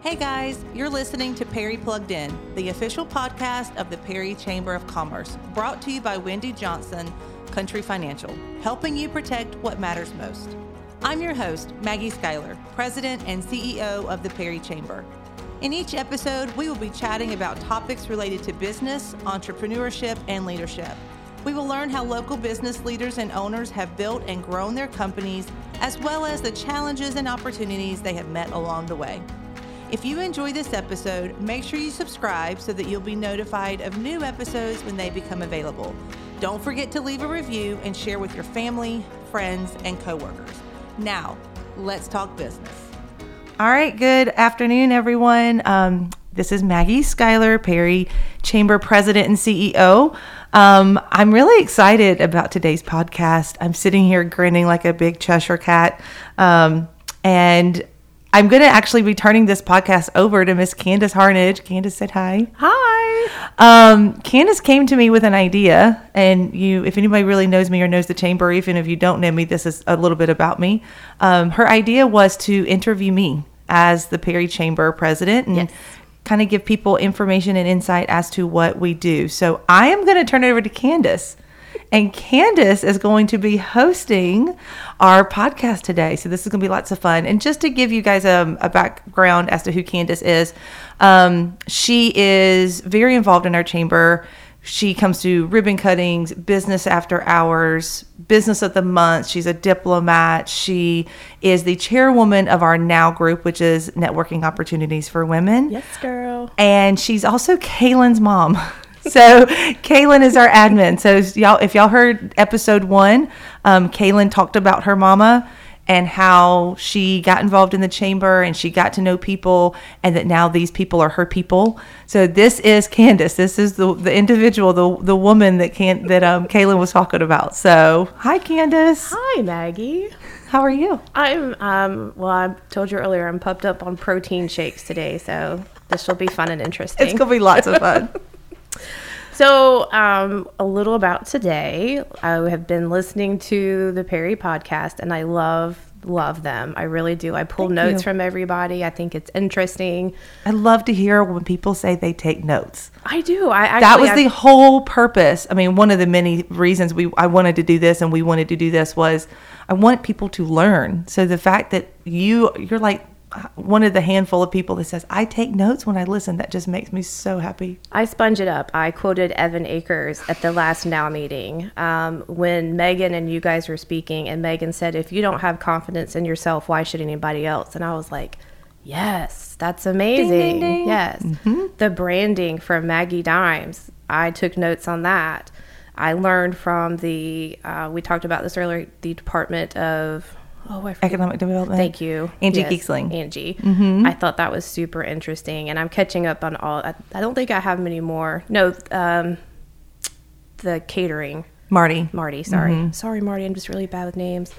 Hey guys, you're listening to Perry Plugged In, the official podcast of the Perry Chamber of Commerce, brought to you by Wendy Johnson, Country Financial, helping you protect what matters most. I'm your host, Maggie Schuyler, President and CEO of the Perry Chamber. In each episode, we will be chatting about topics related to business, entrepreneurship, and leadership. We will learn how local business leaders and owners have built and grown their companies, as well as the challenges and opportunities they have met along the way. If you enjoy this episode, make sure you subscribe so that you'll be notified of new episodes when they become available. Don't forget to leave a review and share with your family, friends, and coworkers. Now, let's talk business. All right, good afternoon, everyone. Um, this is Maggie Schuyler, Perry Chamber President and CEO. Um, I'm really excited about today's podcast. I'm sitting here grinning like a big Cheshire cat. Um, and I'm going to actually be turning this podcast over to Miss Candace Harnage. Candace said hi. Hi. Um, Candace came to me with an idea, and you, if anybody really knows me or knows the chamber, even if you don't know me, this is a little bit about me. Um, her idea was to interview me as the Perry Chamber president and Yes. kind of give people information and insight as to what we do. So I am going to turn it over to Candace. And Candace is going to be hosting our podcast today. So this is going to be lots of fun. And just to give you guys a, a background as to who Candace is, um, she is very involved in our chamber. She comes to ribbon cuttings, business after hours, business of the month. She's a diplomat. She is the chairwoman of our Now group, which is networking opportunities for women. Yes, girl. And she's also Kaylin's mom. So Kaylin is our admin. So y'all, if y'all heard episode one, um, Kaylin talked about her mama and how she got involved in the chamber and she got to know people and that now these people are her people. So this is Candace. This is the the individual, the the woman that can that um Kaylin was talking about. So hi Candace. Hi, Maggie. How are you? I'm um well, I told you earlier I'm pumped up on protein shakes today, so this will be fun and interesting. It's gonna be lots of fun. So, um, a little about today. I have been listening to the Perry podcast, and I love love them. I really do. I pull Thank notes you. from everybody. I think it's interesting. I love to hear when people say they take notes. I do. I actually, that was I- the whole purpose. I mean, one of the many reasons we I wanted to do this and we wanted to do this was I want people to learn. So the fact that you you're like one of the handful of people that says I take notes when I listen, that just makes me so happy. I sponge it up. I quoted Evan Akers at the last Now meeting um, when Megan and you guys were speaking, and Megan said, "If you don't have confidence in yourself, why should anybody else?" And I was like, "Yes, that's amazing. ding, ding. Yes, the branding from Maggie Dimes. I took notes on that. I learned from the. Uh, we talked about this earlier. The Department of oh, I Economic development. Thank you, Angie Yes, Geeksling. Angie. I thought that was super interesting, and I'm catching up on all. I, I don't think I have many more. No, um, the catering. Marty. Marty, sorry, sorry, Marty. I'm just really bad with names.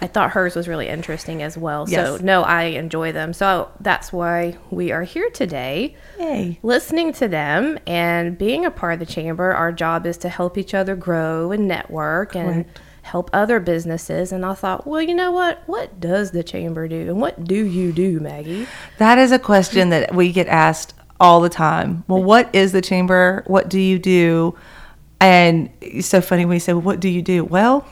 I thought hers was really interesting as well. Yes. So no, I enjoy them. So that's why we are here today Yay. listening to them and being a part of the chamber our job is to help each other grow and network and Correct. Help other businesses and i thought well you know what what does the chamber do and what do you do maggie That is a question that we get asked all the time. Well, what is the chamber? What do you do? And it's so funny when you say, well, "What do you do?" Well,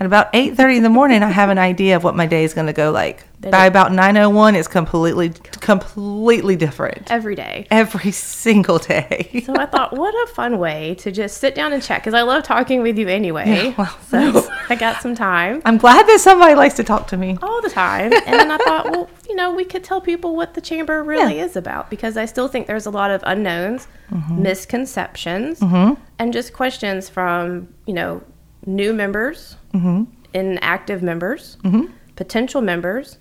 at about eight thirty in the morning, I have an idea of what my day is going to go like. By about nine oh one, it's completely, completely different every day every single day. so i thought what a fun way to just sit down and chat because i love talking with you anyway Yeah, well, so i got some time I'm glad that somebody likes to talk to me. all the time. And then I thought, well, you know, we could tell people what the chamber really Yeah. is about because I still think there's a lot of unknowns, mm-hmm. misconceptions, mm-hmm. and just questions from, you know, new members, inactive members, potential members,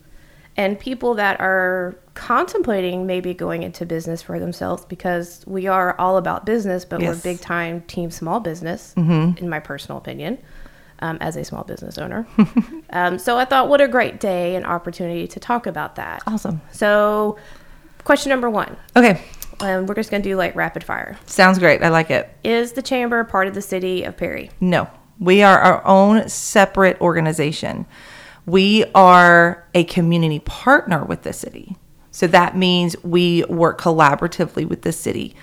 and people that are contemplating maybe going into business for themselves because we are all about business, but Yes. we're big time team small business, in my personal opinion, um, as a small business owner. um, so I thought, what a great day and opportunity to talk about that. Awesome. So, question number one, Okay, um, we're just going to do like rapid fire. sounds great. I like it. Is the chamber part of the city of Perry? No, we are our own separate organization. We are a community partner with the city. So that means we work collaboratively with the city.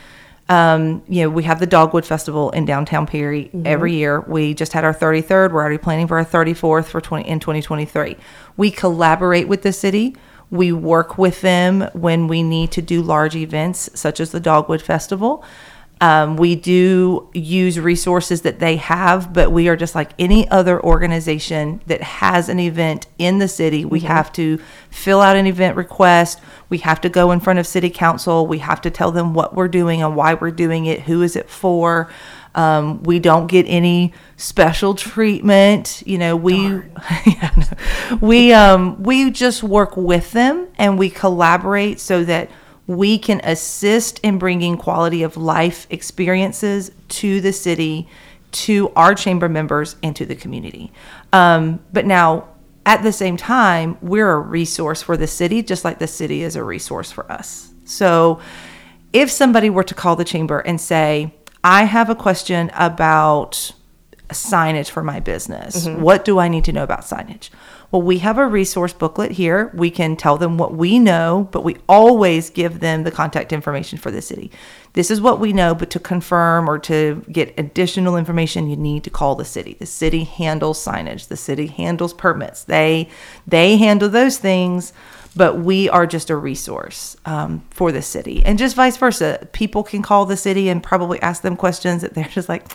Um, you know, we have the Dogwood Festival in downtown Perry every year. We just had our 33rd. We're already planning for our 34th for 20 in 2023. We collaborate with the city. We work with them when we need to do large events such as the Dogwood Festival. Um, we do use resources that they have, but we are just like any other organization that has an event in the city. We have to fill out an event request. We have to go in front of city council. We have to tell them what we're doing and why we're doing it. Who is it for? Um, we don't get any special treatment. You know, we yeah, no. we um, we just work with them and we collaborate so that we can assist in bringing quality of life experiences to the city, to our chamber members, and to the community. Um, but now, at the same time, we're a resource for the city, just like the city is a resource for us. So, if somebody were to call the chamber and say, I have a question about signage for my business, what do I need to know about signage? Well, we have a resource booklet here. We can tell them what we know, but we always give them the contact information for the city. This is what we know, but to confirm or to get additional information, you need to call the city. The city handles signage. The city handles permits. They they handle those things, but we are just a resource um, for the city, and just vice versa. People can call the city and probably ask them questions that they're just like,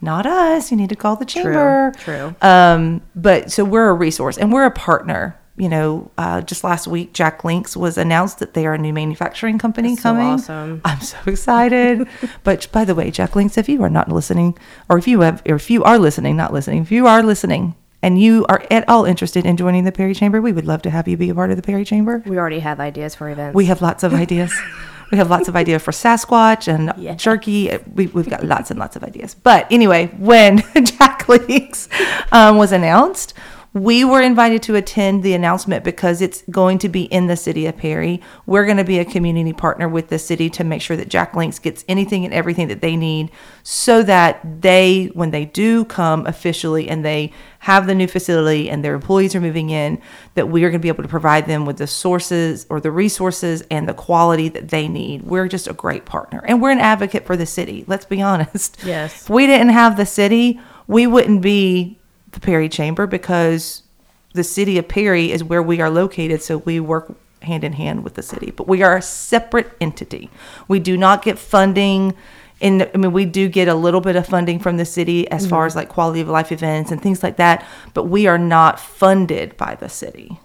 not us. You need to call the chamber. true. Um, but so we're a resource and we're a partner. You know, uh, just last week, Jack Links was announced that they are a new manufacturing company so coming. awesome. I'm so excited. but by the way, Jack Links, if you are not listening, or if you have, or if you are listening, not listening, if you are listening and you are at all interested in joining the Perry Chamber, we would love to have you be a part of the Perry Chamber. We already have ideas for events. We have lots of ideas. we have lots of ideas for Sasquatch and Yeah. jerky. We, we've got lots and lots of ideas. But anyway, when Jack Links um, was announced, we were invited to attend the announcement because it's going to be in the city of Perry. We're going to be a community partner with the city to make sure that Jack Links gets anything and everything that they need so that they, when they do come officially and they have the new facility and their employees are moving in, that we are going to be able to provide them with the sources or the resources and the quality that they need. We're just a great partner and we're an advocate for the city. Let's be honest. Yes. If we didn't have the city, we wouldn't be the Perry Chamber because the city of Perry is where we are located. So we work hand in hand with the city, but we are a separate entity. We do not get funding. In, I mean, we do get a little bit of funding from the city as far mm-hmm. as like quality of life events and things like that, but we are not funded by the city.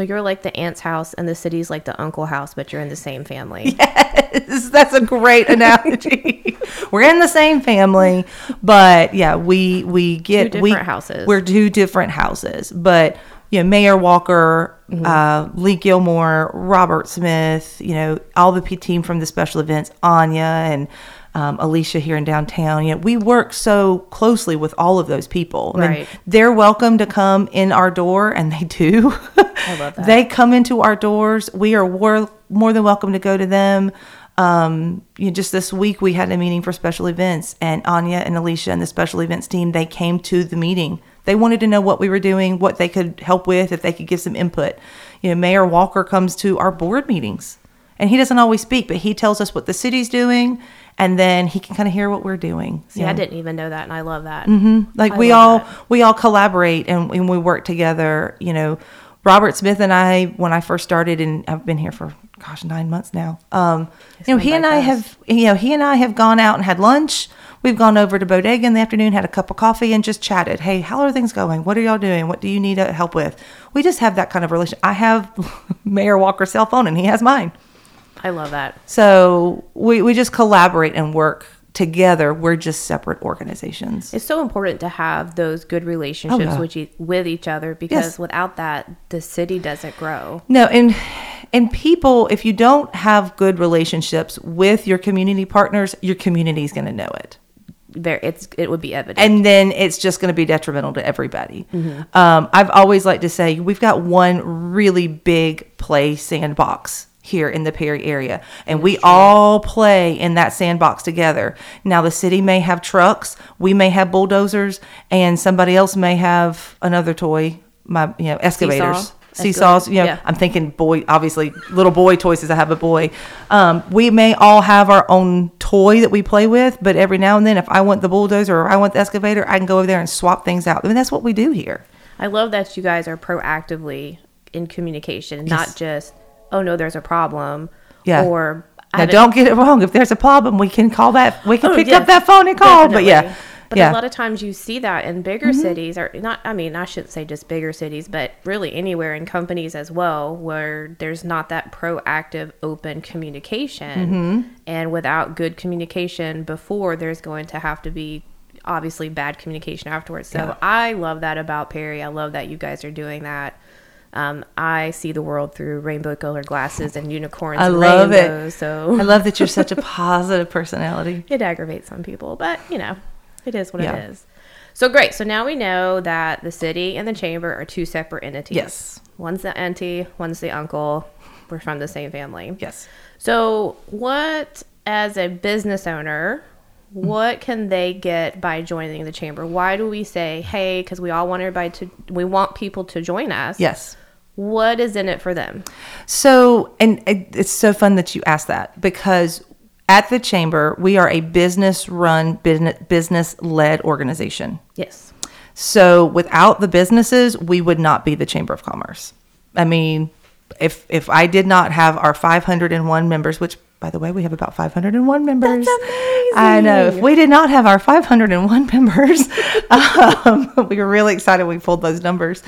So you're like the aunt's house, and the city's like the uncle house, but you're in the same family. Yes, that's a great analogy. we're in the same family, but yeah, we we get Two we, different houses. We're two different houses, but you know, Mayor Walker, Mm-hmm. uh, Lee Gilmore, Robert Smith, you know, all the P team from the special events, Anya and um, Alicia here in downtown. You know, we work so closely with all of those people. I mean, they're welcome to come in our door, and they do. I love that. They come into our doors. We are more, more than welcome to go to them. Um, you know, just this week we had a meeting for special events, and Anya and Alicia and the special events team they came to the meeting. They wanted to know what we were doing, what they could help with, if they could give some input. You know, Mayor Walker comes to our board meetings, and he doesn't always speak, but he tells us what the city's doing, and then he can kind of hear what we're doing. See, I didn't even know that, and I love that. like I we all we all collaborate and, and we work together you know. Robert smith and i when i first started and i've been here for gosh nine months now um you know he and i have you know he and i have gone out and had lunch. We've gone over to bodega in the afternoon had a cup of coffee and just chatted. Hey how are things going? What are y'all doing? What do you need uh, help with? We just have that kind of relation. I have mayor walker's cell phone and he has mine I love that. so we, we just collaborate and work together we're just separate organizations It's so important to have those good relationships Oh, yeah. with, e- with each other because Yes. without that, the city doesn't grow. No, and and people, if you don't have good relationships with your community partners, your community is going to know it, There, it's it would be evident. and then it's just going to be detrimental to everybody. Um, I've always liked to say we've got one really big play sandbox here in the Perry area, and we all play in that sandbox together. Now, the city may have trucks, we may have bulldozers, and somebody else may have another toy. My, you know, excavators. Seesaw. seesaws. You know, Yeah. I'm thinking boy, obviously little boy toys as I have a boy. Um, we may all have our own toy that we play with, but every now and then, if I want the bulldozer or I want the excavator, I can go over there and swap things out. I mean, that's what we do here. I love that you guys are proactively in communication, Yes. not just, oh no, there's a problem. Yeah. Or Now, don't get it wrong. If there's a problem, we can call that. We can Oh, pick yeah, up that phone and call. But yeah. But yeah, Mm-hmm. a lot of times you see that in bigger cities, or not, I mean, I shouldn't say just bigger cities, but really anywhere in companies as well, where there's not that proactive, open communication. Mm-hmm. And without good communication before, there's going to have to be obviously bad communication afterwards. So Yeah. I love that about Perry. I love that you guys are doing that. Um, I see the world through rainbow colored glasses and unicorns I and love rainbows. it. So I love that you're such a positive personality. it aggravates some people, but you know, it is what Yeah. it is. So great. So now we know that the city and the chamber are two separate entities. Yes. One's the auntie, one's the uncle. We're from the same family. Yes. So what, as a business owner, what can they get by joining the chamber? Why do we say, hey, because we all want everybody to, we want people to join us. Yes. What is in it for them? So, and it's so fun that you asked that because at the chamber, we are a business run, business led organization. Yes. So, without the businesses, we would not be the Chamber of Commerce. I mean, if if I did not have our 501 members, which by the way, we have about 501 members. I know. If we did not have our 501 members, um, we were really excited we pulled those numbers.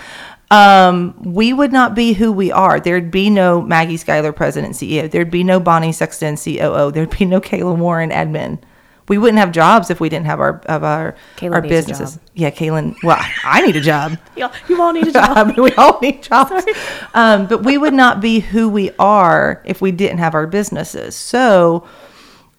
Um, we would not be who we are. There'd be no Maggie Schuyler, President CEO. There'd be no Bonnie Sexton, COO. There'd be no Kayla Warren, admin. We wouldn't have jobs if we didn't have our of our our businesses. Yeah, Kaylin. Well, I need a job. You all, you all need a job. I mean, we all need jobs. Um, but we would not be who we are if we didn't have our businesses. So,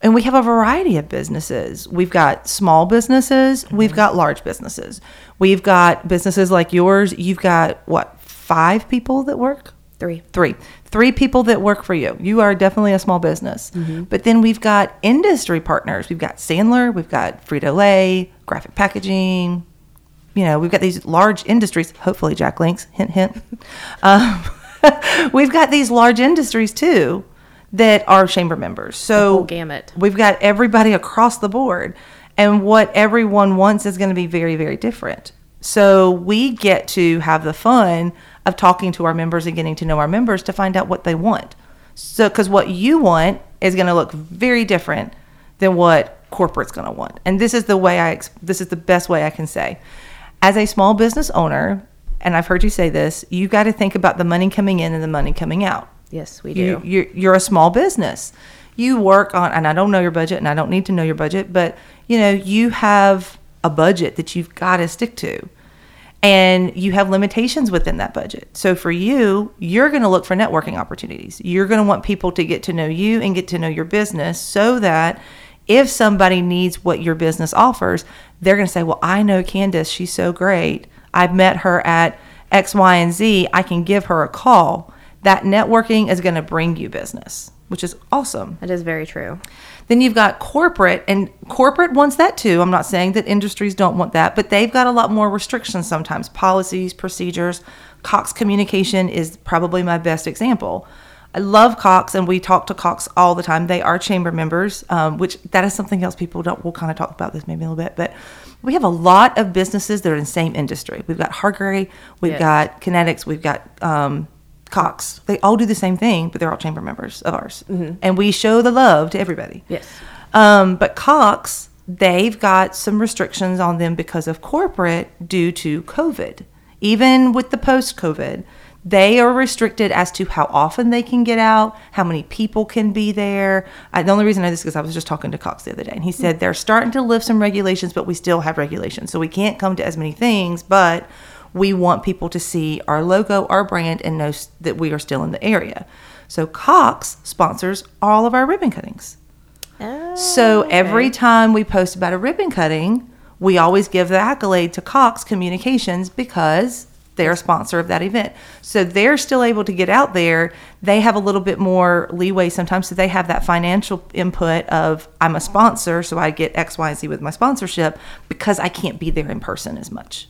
and we have a variety of businesses. We've got small businesses, we've got large businesses. We've got businesses like yours. You've got what, five people that work? Three. Three. Three people that work for you. You are definitely a small business. Mm-hmm. But then we've got industry partners. We've got Sandler, we've got Frito Lay, graphic packaging. You know, we've got these large industries. Hopefully, Jack Links, hint, hint. Um, we've got these large industries too that are chamber members. So gamut. We've got everybody across the board, and what everyone wants is going to be very, very different. So we get to have the fun of talking to our members and getting to know our members to find out what they want. So, because what you want is going to look very different than what corporate's going to want, and this is the way I. This is the best way I can say. As a small business owner, and I've heard you say this, you got to think about the money coming in and the money coming out Yes, we do. you, you're, you're a small business. You work on and i don't know your budget and i don't need to know your budget but you know you have a budget that you've got to stick to. And you have limitations within that budget. So for you you're going to look for networking opportunities. You're going to want people to get to know you and get to know your business so that if somebody needs what your business offers they're going to say well i know candace. She's so great. I've met her at x y and z. I can give her a call that networking is going to bring you business, which is awesome. That is very true. Then you've got corporate, and corporate wants that too. I'm not saying that industries don't want that, but they've got a lot more restrictions sometimes policies, procedures. Cox Communication is probably my best example. I love Cox, and we talk to Cox all the time. They are chamber members, um, which that is something else people don't. We'll kind of talk about this maybe a little bit, but we have a lot of businesses that are in the same industry. We've got Hargray, we've Yes. got Kinetics, we've got um, Cox. They all do the same thing, but they're all chamber members of ours, and we show the love to everybody. Yes. Um, but Cox, they've got some restrictions on them because of corporate due to COVID. Even with the post COVID, they are restricted as to how often they can get out, how many people can be there. I, the only reason I know this is because I was just talking to Cox the other day, and he said they're starting to lift some regulations, but we still have regulations. So we can't come to as many things, but we want people to see our logo, our brand, and know that we are still in the area. So Cox sponsors all of our ribbon cuttings. Oh, So every time we post about a ribbon cutting, we always give the accolade to Cox Communications because they're a sponsor of that event. So they're still able to get out there. They have a little bit more leeway sometimes. So they have that financial input of I'm a sponsor, so I get X, Y, and Z with my sponsorship because I can't be there in person as much.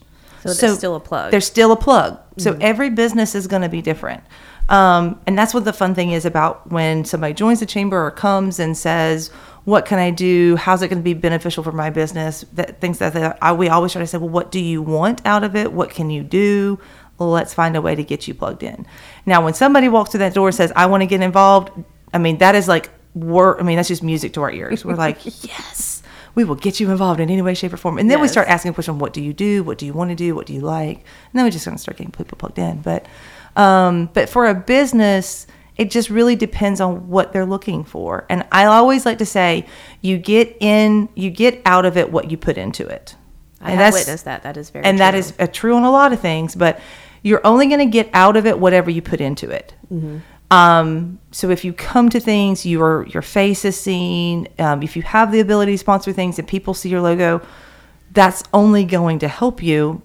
So there's still a plug. There's still a plug. So every business is going to be different. Um, and that's what the fun thing is about when somebody joins the chamber or comes and says, "What can I do? How's it going to be beneficial for my business?" That things that that I, we always try to say, "Well, what do you want out of it? What can you do? Let's find a way to get you plugged in." Now, when somebody walks through that door and says, "I want to get involved," I mean that is like work. I mean that's just music to our ears. We're like, "Yes." We will get you involved in any way, shape, or form. And then we start asking questions what do you do what do you want to do what do you like and then we just gonna start getting people plugged in but um, but for a business it just really depends on what they're looking for and i always like to say you get in you get out of it what you put into it I and have witnessed that. That is very and that true. is uh, true on a lot of things but you're only going to get out of it whatever you put into it Mm-hmm. Um, so if you come to things your your face is seen um, if you have the ability to sponsor things and people see your logo that's only going to help you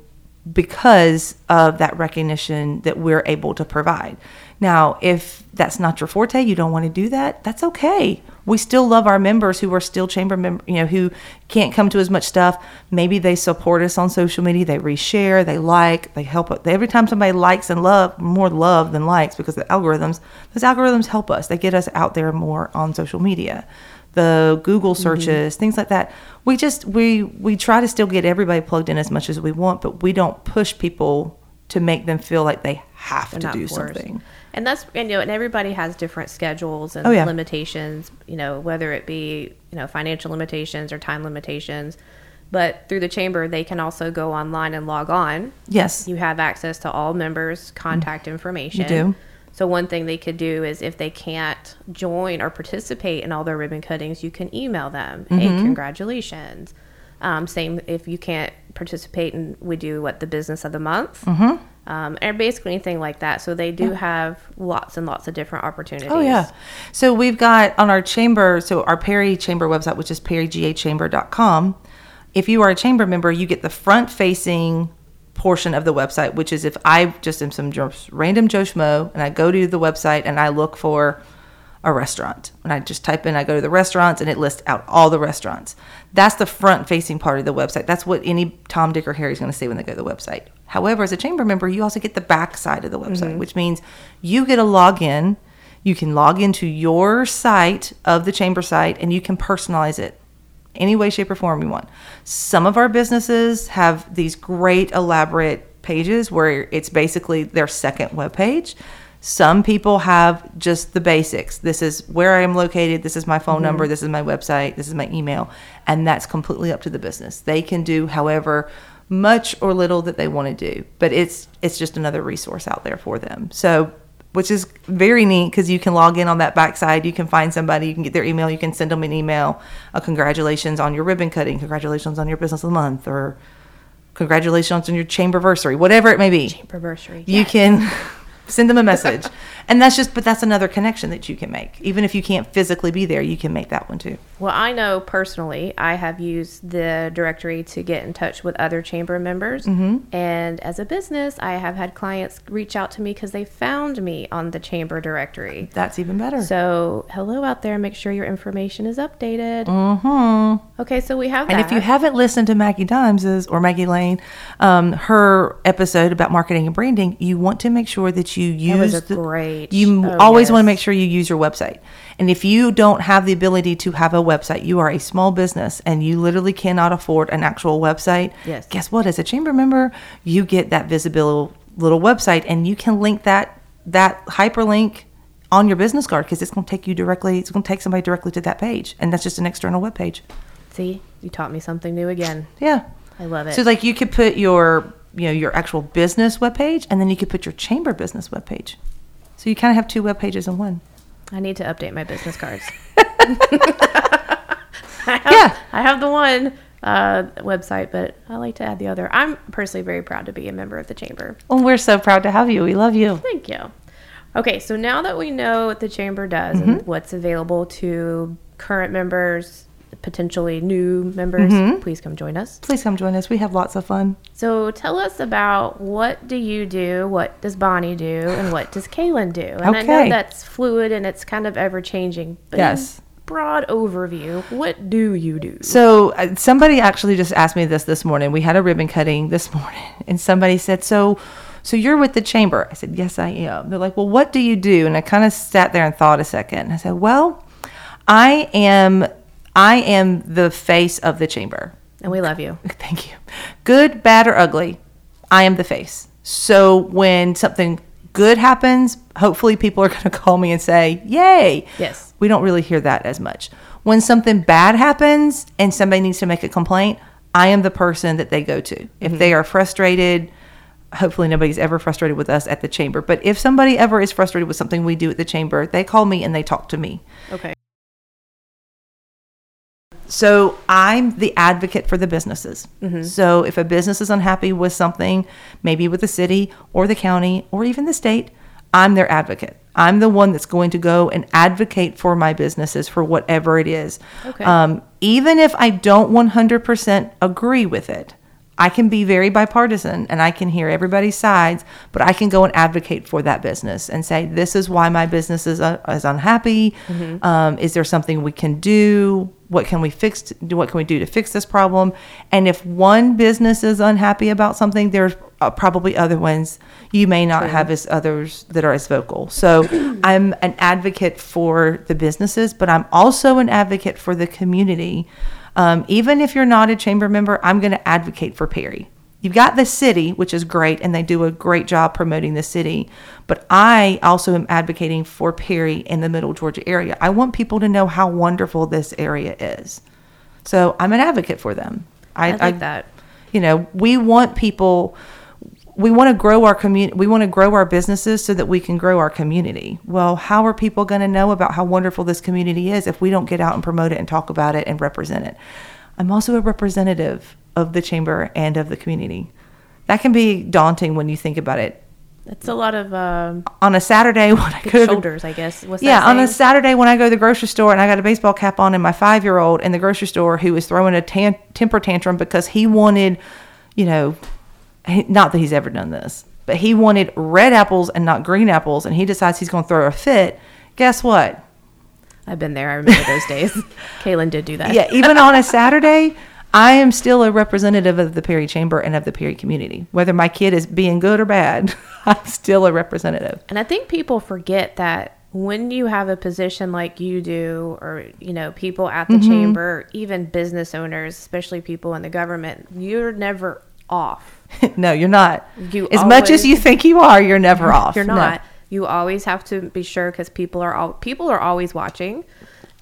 because of that recognition that we're able to provide. Now, if that's not your forte, you don't want to do that, that's okay. We still love our members who are still chamber members, you know, who can't come to as much stuff. Maybe they support us on social media, they reshare, they like, they help us. Every time somebody likes and love, more love than likes because the algorithms, those algorithms help us. They get us out there more on social media the Google mm-hmm. searches, things like that. We just we we try to still get everybody plugged in as much as we want, but we don't push people to make them feel like they have They're to do forced. something. And that's and, you know, and everybody has different schedules and Oh, yeah. limitations. You know, whether it be you know financial limitations or time limitations. But through the chamber, they can also go online and log on. Yes. You have access to all members' contact information. You do. So one thing they could do is if they can't join or participate in all their ribbon cuttings, you can email them. Hey, Mm-hmm. congratulations. Um, same if you can't participate and we do what the business of the month. Mm-hmm. Um, and basically anything like that. So they do have lots and lots of different opportunities. Oh yeah. So we've got on our chamber, so our Perry Chamber website, which is perrygachamber.com. If you are a chamber member, you get the front facing portion of the website, which is if I just am some random Joe Schmo and I go to the website and I look for a restaurant. And I just type in, I go to the restaurants and it lists out all the restaurants. That's the front facing part of the website. That's what any Tom, Dick, or Harry is going to see when they go to the website. However, as a chamber member, you also get the back side of the website, mm-hmm. which means you get a login. You can log into your site of the chamber site and you can personalize it any way, shape, or form you want. Some of our businesses have these great elaborate pages where it's basically their second web page. Some people have just the basics. This is where I am located. This is my phone number. This is my website. This is my email. And that's completely up to the business. They can do however much or little that they want to do. But it's it's just another resource out there for them. So which is very neat because you can log in on that backside. You can find somebody, you can get their email, you can send them an email. Uh, congratulations on your ribbon cutting, congratulations on your business of the month, or congratulations on your chamber anniversary, whatever it may be. Anniversary. You can send them a message. and that's just, but that's another connection that you can make. Even if you can't physically be there, you can make that one too. Well, I know personally, I have used the directory to get in touch with other chamber members. Mm-hmm. And as a business, I have had clients reach out to me because they found me on the chamber directory. That's even better. So, hello out there. Make sure your information is updated. Mm-hmm. Okay, so we have that. And if you haven't listened to Maggie Dimes's or Maggie Lane, um, her episode about marketing and branding, you want to make sure that you use That was a the- great- You oh, always want to make sure you use your website. And if you don't have the ability to have a website, you are a small business and you literally cannot afford an actual website. Yes. Guess what? As a chamber member, you get that visible little website, and you can link that that hyperlink on your business card because it's going to take you directly. It's going to take somebody directly to that page, and that's just an external web page. See, you taught me something new again. Yeah. I love it. So like you could put your you know your actual business webpage and then you could put your chamber business webpage. So you kind of have two web pages in one. I need to update my business cards. I have, Yeah. I have the one uh, website, but I like to add the other. I'm personally very proud to be a member of the chamber. Well, we're so proud to have you. We love you. Thank you. Okay, so now that we know what the chamber does Mm-hmm. and what's available to current members, potentially new members, Mm-hmm. please come join us. Please come join us. We have lots of fun. So tell us about what do you do, what does Bonnie do, and what does Kaylin do? And I know that's fluid and it's kind of ever changing. But Yes. broad overview, what do you do? So uh, somebody actually just asked me this this morning. We had a ribbon cutting this morning, and somebody said, "So, so you're with the chamber?" I said, "Yes, I am." They're like, "Well, what do you do?" And I kind of sat there and thought a second. I said, "Well, I am, I am the face of the chamber." And we love you. Thank you. Good, bad, or ugly, I am the face. So when something good happens, hopefully people are going to call me and say, Yay. Yes. We don't really hear that as much. When something bad happens and somebody needs to make a complaint, I am the person that they go to. If mm-hmm. they are frustrated, hopefully nobody's ever frustrated with us at the chamber, but if somebody ever is frustrated with something we do at the chamber, they call me and they talk to me. Okay. So I'm the advocate for the businesses. So if a business is unhappy with something, maybe with the city or the county or even the state, I'm their advocate. I'm the one that's going to go and advocate for my businesses for whatever it is. Okay. Um, even if I don't 100% agree with it, I can be very bipartisan and I can hear everybody's sides, but I can go and advocate for that business and say, this is why my business is, uh, is unhappy. Um, is there something we can do? What can we fix? Do what can we do to fix this problem? And if one business is unhappy about something, there's uh, probably other ones you may not have as others that are as vocal. So I'm an advocate for the businesses, but I'm also an advocate for the community. Um, even if you're not a chamber member, I'm going to advocate for Perry. You've got the city, which is great, and they do a great job promoting the city. But I also am advocating for Perry in the Middle Georgia area. I want people to know how wonderful this area is. So I'm an advocate for them. I like that. You know, we want people. We want to grow our community. We want to grow our businesses so that we can grow our community. Well, how are people going to know about how wonderful this community is if we don't get out and promote it and talk about it and represent it? I'm also a representative of the chamber and of the community. That can be daunting when you think about it. That's a lot of um, On a Saturday when I go to the shoulders, I guess. What's yeah, on a? Saturday when I go to the grocery store and I got a baseball cap on and my five year old in the grocery store who is throwing a tan- temper tantrum because he wanted, you know, not that he's ever done this, but he wanted red apples and not green apples and he decides he's going to throw a fit. Guess what? I've been there. I remember those days. Kaylin did do that. Yeah, even on a Saturday, I am still a representative of the Perry Chamber and of the Perry community. Whether my kid is being good or bad, I'm still a representative. And I think people forget that when you have a position like you do, or, you know, people at the Mm-hmm. chamber, even business owners, especially people in the government, you're never off. no, you're not. You as much as you think you are, you're never off. You're No. not. You always have to be sure because people are all people are always watching,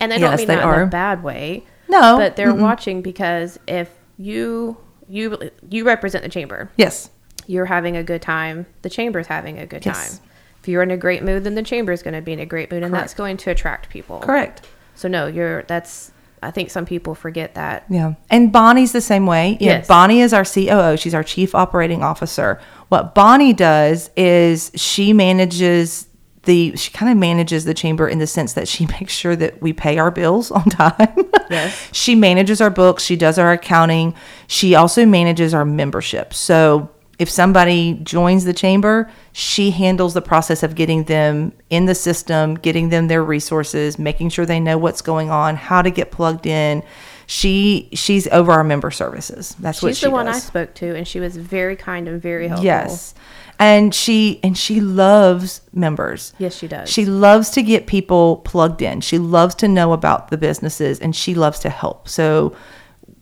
and I don't Yes, mean they that in a bad way. No, but they're watching because if you you you represent the chamber, Yes. you're having a good time. The chamber's having a good Yes. time. If you're in a great mood, then the chamber's going to be in a great mood, and that's going to attract people. Correct. So no, you're that's. I think some people forget that. Yeah. And Bonnie's the same way. You know, Yes. Bonnie is our COO. She's our chief operating officer. What Bonnie does is she manages the she kind of manages the chamber in the sense that she makes sure that we pay our bills on time. Yes. she manages our books, she does our accounting. She also manages our membership. So if somebody joins the chamber, she handles the process of getting them in the system, getting them their resources, making sure they know what's going on, how to get plugged in. She she's over our member services. That's what She's she the one I spoke to, and she was very kind and very helpful. Yes. And she and she loves members. Yes, she does. She loves to get people plugged in. She loves to know about the businesses and she loves to help. So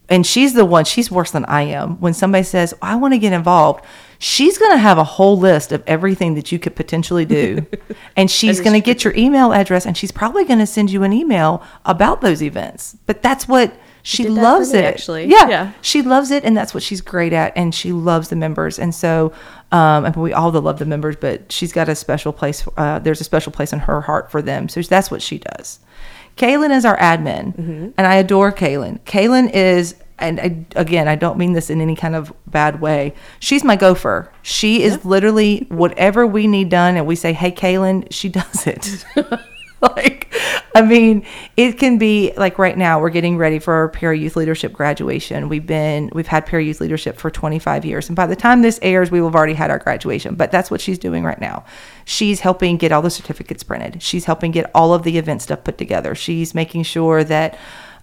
and she's the one, she's worse than I am. When somebody says, I want to get involved, she's going to have a whole list of everything that you could potentially do. and she's going to get your email address and she's probably going to send you an email about those events. But that's what she did that for loves it. actually. Yeah. Yeah. She loves it and that's what she's great at. And she loves the members. And so, um, and we all love the members, but she's got a special place. Uh, there's a special place in her heart for them. So that's what she does. Kaylin is our admin, mm-hmm. and I adore Kaylin. Kaylin is, and I, again, I don't mean this in any kind of bad way. She's my gopher. She is literally whatever we need done, and we say, "Hey, Kaylin," she does it. like I mean, it can be like right now we're getting ready for our Perry Youth Leadership graduation. We've been we've had Perry Youth Leadership for 25 years, and by the time this airs, we will have already had our graduation. But that's what she's doing right now. She's helping get all the certificates printed. She's helping get all of the event stuff put together. She's making sure that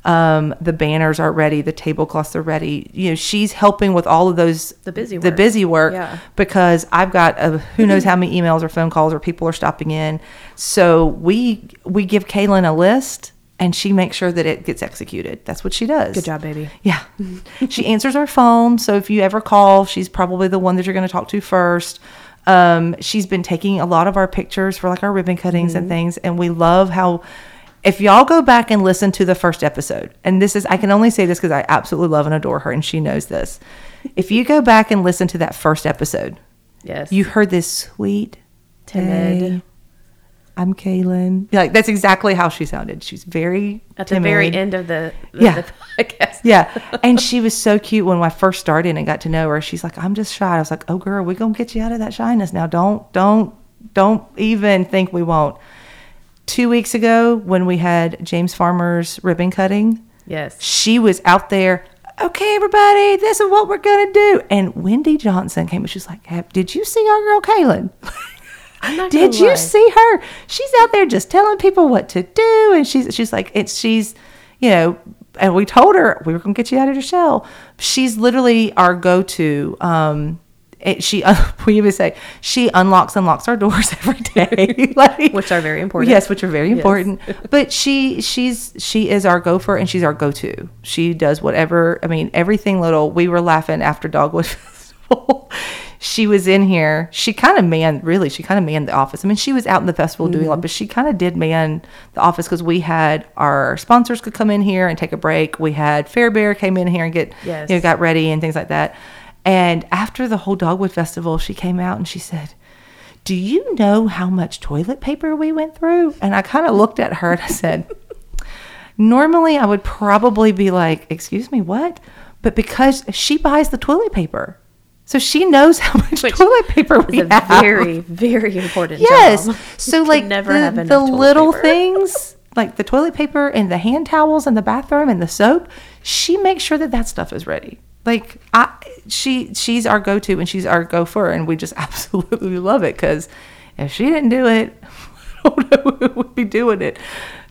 um, the banners are ready, the tablecloths are ready. You know, she's helping with all of those The busy the work. busy work Yeah. because I've got a, who knows how many emails or phone calls or people are stopping in. So we we give Kaylin a list and she makes sure that it gets executed. That's what she does. Good job, baby. Yeah. she answers our phone. So if you ever call, she's probably the one that you're going to talk to first. Um, she's been taking a lot of our pictures for like our ribbon cuttings and things. And we love how, if y'all go back and listen to the first episode, and this is, I can only say this because I absolutely love and adore her and she knows this. If you go back and listen to that first episode, Yes. you heard this sweet, Timid. "Hey, I'm Kaylin. Like that's exactly how she sounded. She's very at the very end of the, the, Yeah. the podcast. Yeah. And she was so cute when I first started and got to know her. She's like, I'm just shy. I was like, oh, girl, we're going to get you out of that shyness now. Don't, don't, don't even think we won't. Two weeks ago, when we had James Farmer's ribbon cutting, Yes. she was out there. Okay, everybody, this is what we're going to do. And Wendy Johnson came and she's like, "Hey, Did you see our girl, Kaylin? Did you lie. see her? She's out there just telling people what to do, and she's she's like it's she's, you know, and we told her we were gonna get you out of your shell. She's literally our go-to. Um, it, she we even say she unlocks and locks our doors every day, like, Which are very important. Yes, which are very Yes. important. But she she's she is our gopher, and she's our go-to. She does whatever. I mean, everything little. We were laughing after Dogwood Festival. she was in here. She kind of manned, really, she kind of manned the office. I mean, she was out in the festival doing a Mm-hmm. lot, but she kind of did man the office because we had our sponsors could come in here and take a break. We had Fairbear came in here and get, Yes. you know, got ready and things like that. And after the whole Dogwood Festival, she came out and she said, do you know how much toilet paper we went through? And I kind of looked at her and I said, normally I would probably be like, excuse me, what? But because she buys the toilet paper. So she knows how much Which toilet paper we It's a have. very, very important yes. job. So like never the, have the little paper. things, like the toilet paper and the hand towels and the bathroom and the soap, she makes sure that that stuff is ready. Like I, she, she's our go-to and she's our gopher, and we just absolutely love it because if she didn't do it, I don't know who would be doing it.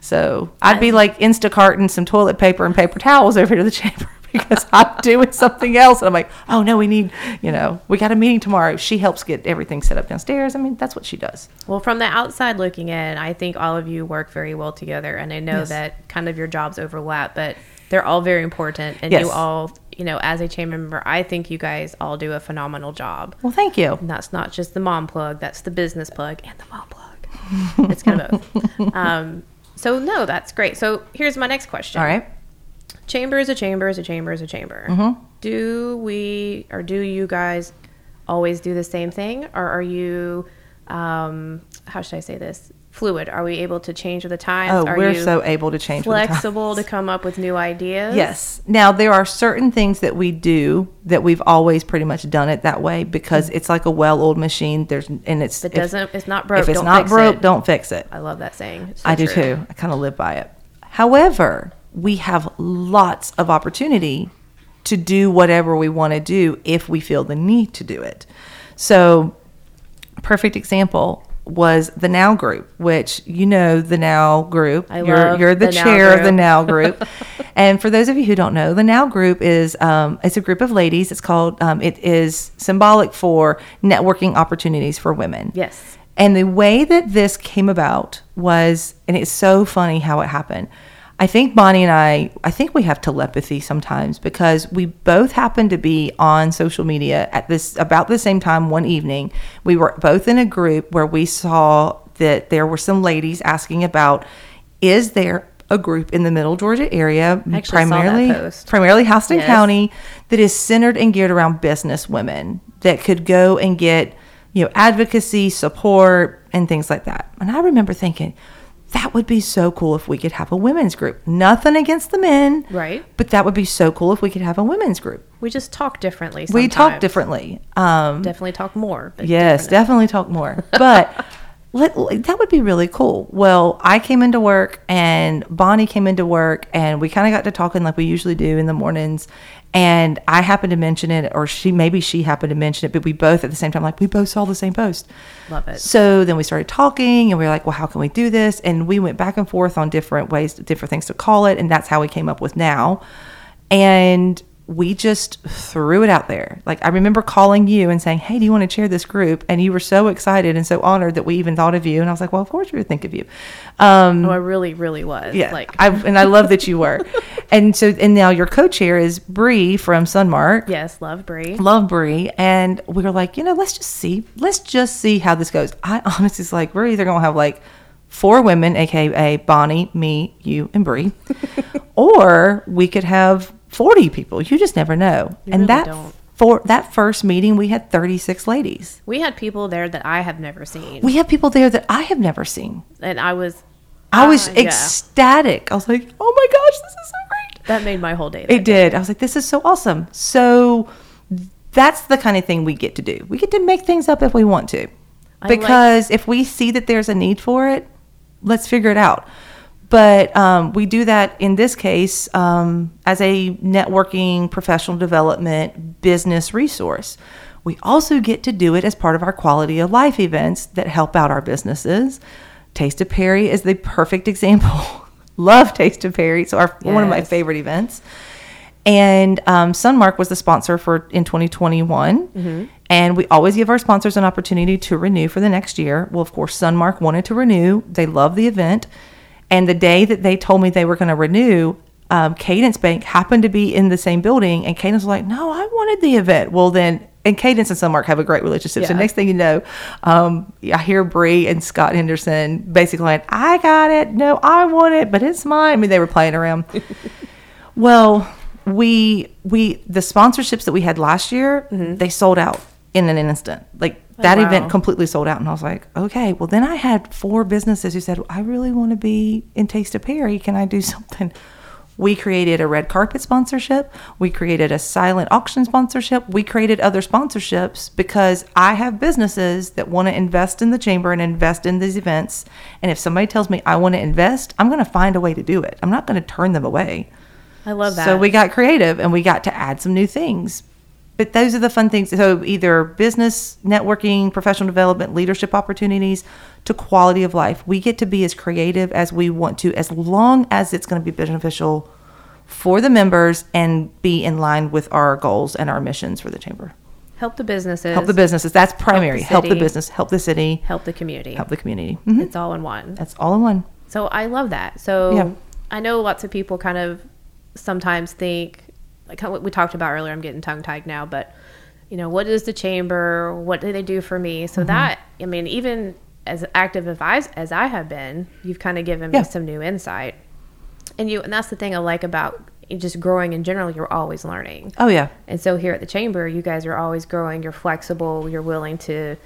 So I'd be like Instacarting some toilet paper and paper towels over to the chamber because I'm doing something else. And I'm like, oh no, we need, you know, we got a meeting tomorrow. She helps get everything set up downstairs. I mean, that's what she does. Well, from the outside looking in, I think all of you work very well together, and I know Yes. that kind of your jobs overlap, but they're all very important. And Yes. you all, you know, as a chamber member, I think you guys all do a phenomenal job. Well, thank you. And that's not just the mom plug; that's the business plug and the mom plug. it's kind of both. Um, so no, that's great. So here's my next question. All right. chamber is a chamber is a chamber is a chamber. Mm-hmm. Do we or do you guys always do the same thing, or are you, um, how should I say this? Fluid. Are we able to change with the times? Oh, are we're so able to change with the times. flexible to come up with new ideas? Yes. Now there are certain things that we do that we've always pretty much done it that way because mm. it's like a well-oiled machine. There's and it's If it doesn't, it's not broke. if it's not broke, it. don't fix it. I love that saying. So I do true. too. I kind of live by it. However, we have lots of opportunity to do whatever we want to do if we feel the need to do it. So, perfect example was the Now Group, which you know the Now Group. I you're love you're the, the chair of the Now Group. and for those of you who don't know, the Now Group is um, it's a group of ladies. It's called um, it is symbolic for networking opportunities for women. Yes. And the way that this came about was, and it's so funny how it happened. I think Bonnie and I, I think we have telepathy sometimes because we both happened to be on social media at this about the same time one evening. We were both in a group where we saw that there were some ladies asking about is there a group in the middle Georgia area, I actually saw that primarily primarily Houston Yes. County, that is centered and geared around business women that could go and get, you know, advocacy, support, and things like that. And I remember thinking, that would be so cool if we could have a women's group. Nothing against the men, Right. But that would be so cool if we could have a women's group. We just talk differently. We talk differently. Um, Definitely talk more. Yes, definitely talk more. But let, that would be really cool. Well, I came into work and Bonnie came into work and we kind of got to talking like we usually do in the mornings. And I happened to mention it, or she maybe she happened to mention it, but we both at the same time, like we both saw the same post. Love it. So then we started talking and we were like, well, how can we do this? And we went back and forth on different ways, different things to call it. And that's how we came up with now. And we just threw it out there. Like I remember calling you and saying, "Hey, do you want to chair this group?" And you were so excited and so honored that we even thought of you. And I was like, "Well, of course we would think of you." Um, oh, I really, really was. yeah, Like, I, and I love that you were. and so, and now your co-chair is Bree from Sunmark. yes, love Bree. Love Bree, and we were like, you know, let's just see, let's just see how this goes. I honestly is like, we're either gonna have like four women, aka Bonnie, me, you, and Bree, or we could have forty people. You just never know. You and really that don't. for that first meeting, we had thirty six ladies. We had people there that I have never seen, We have people there that I have never seen. and I was. I was Ah, yeah. ecstatic. I was like, oh my gosh, this is so great. That made my whole day. It did. I was like, this is so awesome. So that's the kind of thing we get to do. We get to make things up if we want to. I like- Because if we see that there's a need for it, let's figure it out. But um, we do that in this case um, as a networking, professional development, business resource. We also get to do it as part of our quality of life events that help out our businesses. Taste of Perry is the perfect example. Love Taste of Perry. So our one of my favorite events. And um, Sunmark was the sponsor for in 2021. And we always give our sponsors an opportunity to renew for the next year. Well, of course, Sunmark wanted to renew. They love the event. And the day that they told me they were going to renew, um, Cadence Bank happened to be in the same building. And Cadence was like, no, I wanted the event. Well, then, and Cadence and Sunmark have a great relationship. So next thing you know, um, I hear Bree and Scott Henderson basically like, I got it. No, I want it, but it's mine. I mean, they were playing around. Well, we we the sponsorships that we had last year, they sold out in an instant. Like that wow. event completely sold out, and I was like, okay. Well, then I had four businesses who said, I really want to be in Taste of Perry. Can I do something? We created a red carpet sponsorship. We created a silent auction sponsorship. We created other sponsorships because I have businesses that want to invest in the chamber and invest in these events. And if somebody tells me I want to invest, I'm going to find a way to do it. I'm not going to turn them away. I love that. So we got creative and we got to add some new things. But those are the fun things. So either business, networking, professional development, leadership opportunities to quality of life. We get to be as creative as we want to as long as it's going to be beneficial for the members and be in line with our goals and our missions for the chamber. help the businesses. Help the businesses. That's primary. Help the, city. business, help the city, Help the community. help the community. Mhm. It's all in one. That's all in one. So I love that. So Yeah. I know lots of people kind of sometimes think, like we talked about earlier, I'm getting tongue tied now, but you know, what is the chamber? What do they do for me? Mm-hmm. So that, I mean, even as active as I, as I have been, you've kind of given Yeah. me some new insight. And you, and that's the thing I like about just growing in general, you're always learning. Oh yeah. And so here at the chamber, you guys are always growing. You're flexible. You're willing to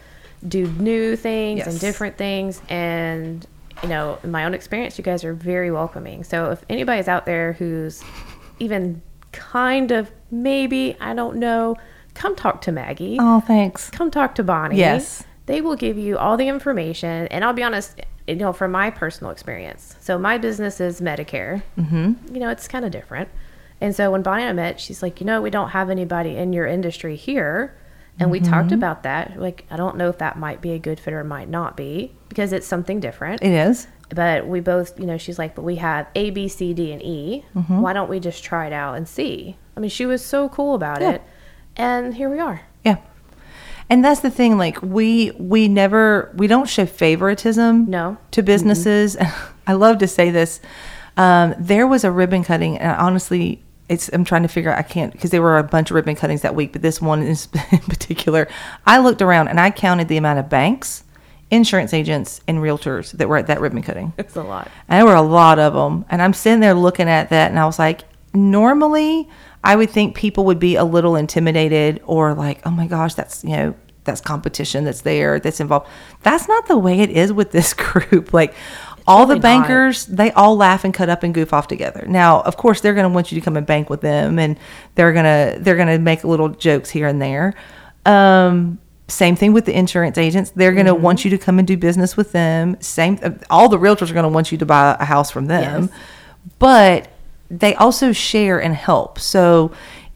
do new things Yes. and different things. And you know, in my own experience, you guys are very welcoming. So if anybody's out there who's even kind of maybe I don't know, come talk to Maggie. Oh, thanks. Come talk to Bonnie. Yes. They will give you all the information. And I'll be honest, you know, from my personal experience. So my business is Medicare. Mm-hmm. You know, it's kind of different. And so when Bonnie and I met, she's like, you know, we don't have anybody in your industry here. And we talked Mm-hmm. about that. Like, I don't know if that might be a good fit or might not be because it's something different. It is. But we both, you know, she's like, but we have A, B, C, D, and E. Mm-hmm. Why don't we just try it out and see? I mean, she was so cool about Yeah. it. And here we are. Yeah. And that's the thing like we we never we don't show favoritism No. to businesses. I love to say this. Um, there was a ribbon cutting and honestly it's I'm trying to figure out I can't because there were a bunch of ribbon cuttings that week, but this one is in particular. I looked around and I counted the amount of banks, insurance agents, and realtors that were at that ribbon cutting. It's a lot. And there were a lot of them. And I'm sitting there looking at that and I was like, normally I would think people would be a little intimidated or like, oh my gosh, that's, you know, that's competition that's there, that's involved. That's not the way it is with this group. Like, all the really not. bankers, they all laugh and cut up and goof off together. Now, of course, they're going to want you to come and bank with them, and they're gonna they're gonna make little jokes here and there. Um, Same thing with the insurance agents. They're going to Mm-hmm. want you to come and do business with them. Same, all the realtors are going to want you to buy a house from them. Yes. But they also share and help. So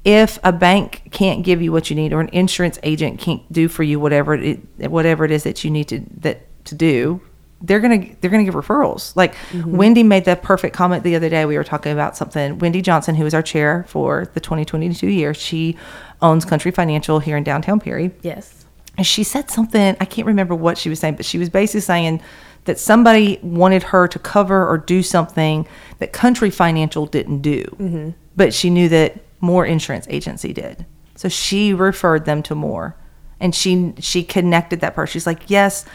if a bank can't give you what you need, or an insurance agent can't do for you whatever it whatever it is that you need to that to do, they're gonna they're gonna give referrals. Like Wendy made that perfect comment the other day. We were talking about something. Wendy Johnson, who is our chair for the 2022 year, she owns Country Financial here in downtown Perry. Yes. And she said something, I can't remember what she was saying, but she was basically saying that somebody wanted her to cover or do something that Country Financial didn't do. Mm-hmm. But she knew that more insurance agency did. So she referred them to more. And she she connected that person. She's like, Yes,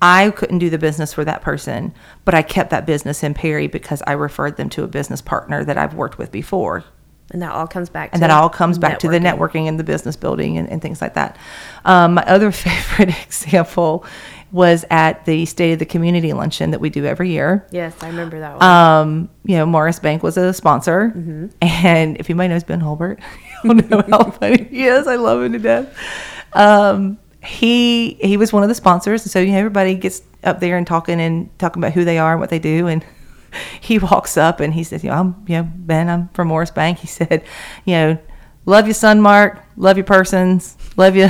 I couldn't do the business for that person, but I kept that business in Perry because I referred them to a business partner that I've worked with before And that all comes back and to that all comes back to the networking. networking and the business building and, and things like that. Um, my other favorite example was at the State of the Community luncheon that we do every year. Yes, I remember that one. Um, you know, Morris Bank was a sponsor, and if anybody knows Ben Holbert, you'll know how funny he is. I love him to death. Um, he he was one of the sponsors, and so you know everybody gets up there and talking and talking about who they are and what they do, and he walks up and he says, "You know, I'm you know Ben, I'm from Morris Bank." He said, "You know, love you, Sunmark, love you, persons, love you,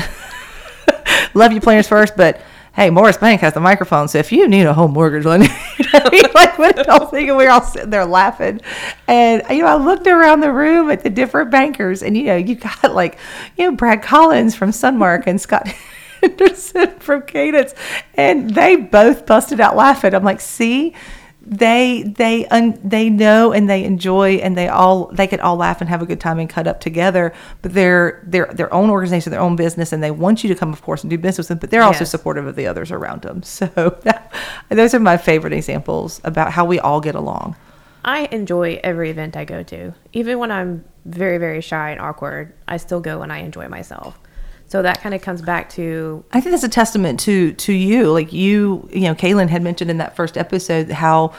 love you, Planters First, but." Hey, Morris Bank has the microphone, so if you need a home mortgage loan, like what I was thinking, we are all sitting there laughing, and you know, I looked around the room at the different bankers, and you know, you got like, you know, Brad Collins from Sunmark and Scott Henderson from Cadence, and they both busted out laughing. I'm like, see, they they un, they know and they enjoy and they all they could all laugh and have a good time and cut up together. But they're they're their own organization, their own business, and they want you to come, of course, and do business with them. But they're also Yes. supportive of the others around them. So that, those are my favorite examples about how we all get along. I enjoy every event I go to. Even when I'm very, very shy and awkward, I still go and I enjoy myself. So that kind of comes back to I think that's a testament to to you. Like you, you know, Kaylin had mentioned in that first episode how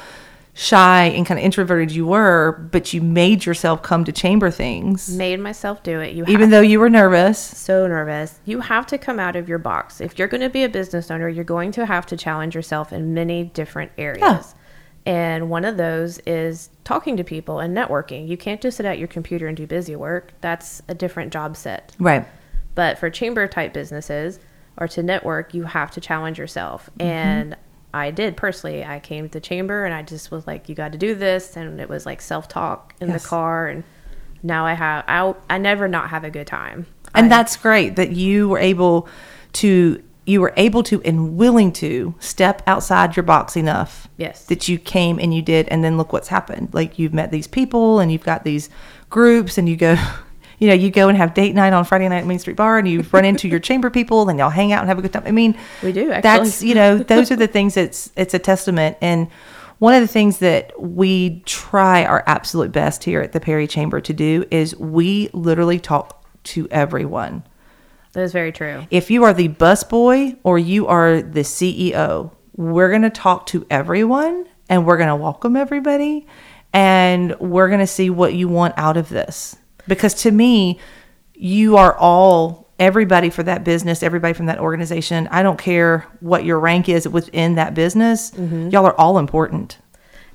shy and kind of introverted you were, but you made yourself come to chamber things, made myself do it. You even though you were nervous. so nervous. You have to come out of your box. If you're going to be a business owner, you're going to have to challenge yourself in many different areas. Yeah. And one of those is talking to people and networking. You can't just sit at your computer and do busy work. That's a different job set. Right. But for chamber type businesses or to network, you have to challenge yourself. Mm-hmm. And I did personally. I came to the chamber and I just was like, you got to do this. And it was like self talk in Yes. the car. And now I have, I, I never not have a good time. And I- that's great that you were able to you were able to and willing to step outside your box enough. Yes. That you came and you did and then look what's happened. Like you've met these people and you've got these groups and you go you know, you go and have date night on Friday night at Main Street Bar and you run into your chamber people and y'all hang out and have a good time. I mean, We do, actually. That's, you know, those are the things that's it's a testament and one of the things that we try our absolute best here at the Perry Chamber to do is we literally talk to everyone That is very true. if you are the busboy or you are the CEO, we're going to talk to everyone and we're going to welcome everybody and we're going to see what you want out of this. Because to me, you are all everybody for that business, everybody from that organization. I don't care what your rank is within that business. Y'all are all important.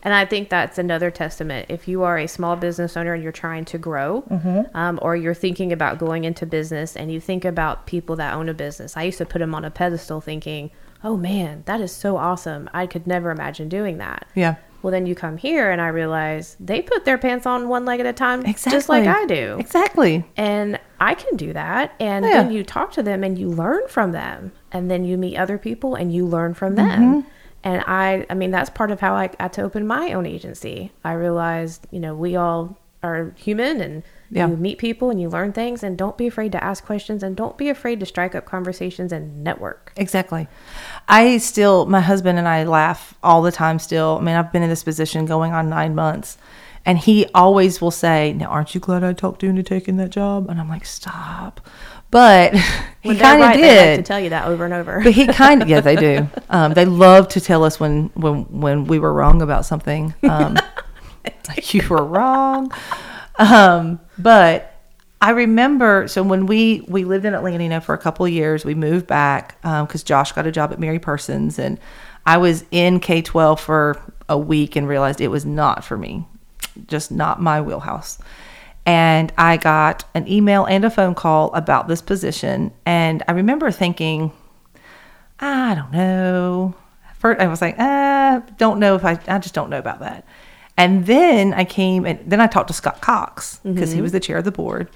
And I think that's another testament. If you are a small business owner and you're trying to grow, Mm-hmm. um, or you're thinking about going into business and you think about people that own a business, I used to put them on a pedestal thinking, oh man, that is so awesome. I could never imagine doing that. Yeah. Well, then you come here and I realize they put their pants on one leg at a time, Exactly. just like I do. Exactly. And I can do that. And Yeah. then you talk to them and you learn from them. And then you meet other people and you learn from Mm-hmm. them. And I, I mean, that's part of how I got to open my own agency. I realized, you know, we all are human and Yeah. you meet people and you learn things and don't be afraid to ask questions and don't be afraid to strike up conversations and network. Exactly. I still, my husband and I laugh all the time still. I mean, I've been in this position going on nine months. And he always will say, Now, aren't you glad I talked you into taking that job? And I'm like, Stop. But he kind of right, they like to tell you that over and over. But he kind of, yeah, they do. Um, they love to tell us when, when, when we were wrong about something. Um, like, you were wrong. Um, but I remember. So when we we lived in Atlanta for a couple years, we moved back because Josh got a job at Mary Persons, and I was in K twelve for a week and realized it was not for me, just not my wheelhouse. And I got an email and a phone call about this position, and I remember thinking, I don't know. First, I was like, ah, don't know if I, I just don't know about that. And then I came and then I talked to Scott Cox because he mm-hmm. was the chair of the board.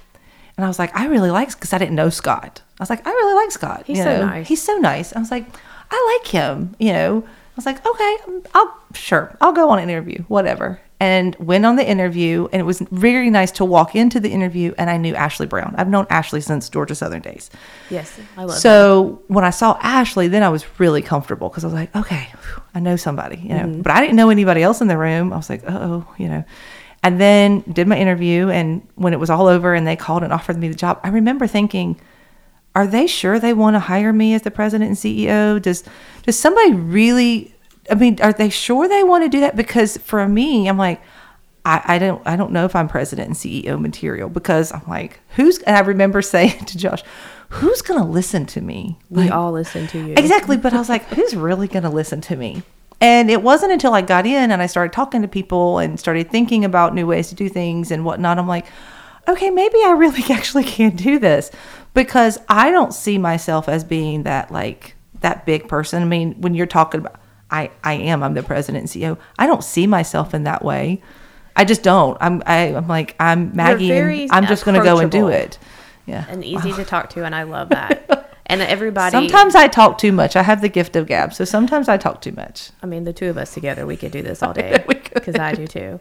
And I was like, I really like because I didn't know Scott. I was like, I really like Scott. He's you so know, nice. He's so nice. I was like, I like him. You know, I was like, okay, I'll sure I'll go on an interview, whatever. And went on the interview, and it was very nice to walk into the interview, and I knew Ashley Brown. I've known Ashley since Georgia Southern days. Yes, I love. So when I saw Ashley, then I was really comfortable because I was like, okay, I know somebody, you know. Mm-hmm. But I didn't know anybody else in the room. I was like, oh, you know. And then did my interview, and when it was all over, and they called and offered me the job, I remember thinking, are they sure they want to hire me as the president and CEO? Does does somebody really? I mean, are they sure they want to do that? Because for me, I'm like. I, I don't I don't know if I'm president and CEO material because I'm like who's and I remember saying to Josh, who's gonna listen to me? We Like, all listen to you. Exactly. But I was like, who's really going to listen to me? And it wasn't until I got in and I started talking to people and started thinking about new ways to do things and whatnot. I'm like, okay, maybe I really actually can do this because I don't see myself as being that like that big person. I mean, when you're talking about, I, I am, I'm the president and CEO. I don't see myself in that way. I just don't. I'm, I, I'm like, I'm Maggie. and I'm just going to go and do it. Yeah. and easy to talk to, and I love that. and everybody. Sometimes I talk too much. I have the gift of gab, so sometimes I talk too much. I mean, the two of us together, we could do this all day because I do too.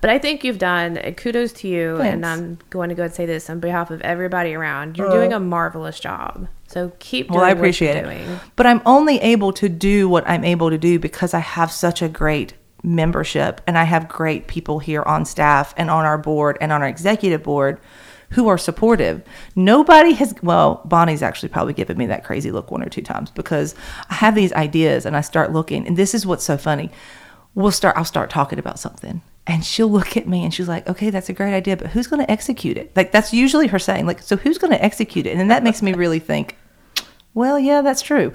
But I think you've done uh, kudos to you, and I'm going to go and say this on behalf of everybody around. You're doing a marvelous job. So keep doing Well, I what appreciate it. But I'm only able to do what I'm able to do because I have such a great membership and I have great people here on staff and on our board and on our executive board who are supportive. Nobody has, well, Bonnie's actually probably given me that crazy look one or two times because I have these ideas and I start looking, and this is what's so funny. We'll start, I'll start talking about something. And she'll look at me and she's like, okay, that's a great idea, but who's going to execute it? Like, that's usually her saying, like, so who's going to execute it? And then that makes me really think, well, yeah, that's true.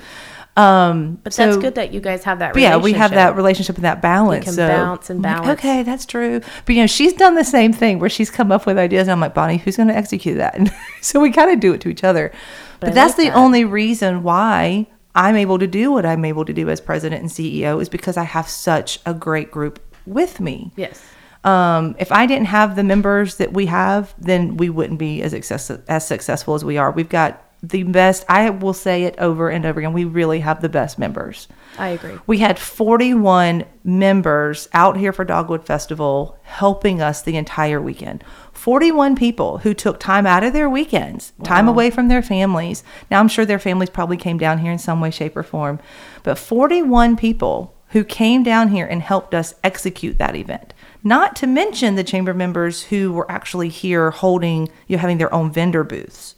Um, But that's good that you guys have that but yeah, we have that relationship. and that balance. can so bounce and I'm like, balance. okay, that's true. But you know, she's done the same thing where she's come up with ideas. And I'm like, Bonnie, who's going to execute that? And so we kind of do it to each other. But, I that's like the that. only reason why I'm able to do what I'm able to do as president and CEO is because I have such a great group with me. Yes. Um, if I didn't have the members that we have, then we wouldn't be as success- as successful as we are. We've got the best. I will say it over and over again. We really have the best members. I agree. We had 41 members out here for Dogwood Festival helping us the entire weekend. 41 people who took time out of their weekends, time away from their families. Now, I'm sure their families probably came down here in some way, shape, or form, but 41 people who came down here and helped us execute that event. Not to mention the chamber members who were actually here holding, you know, having their own vendor booths.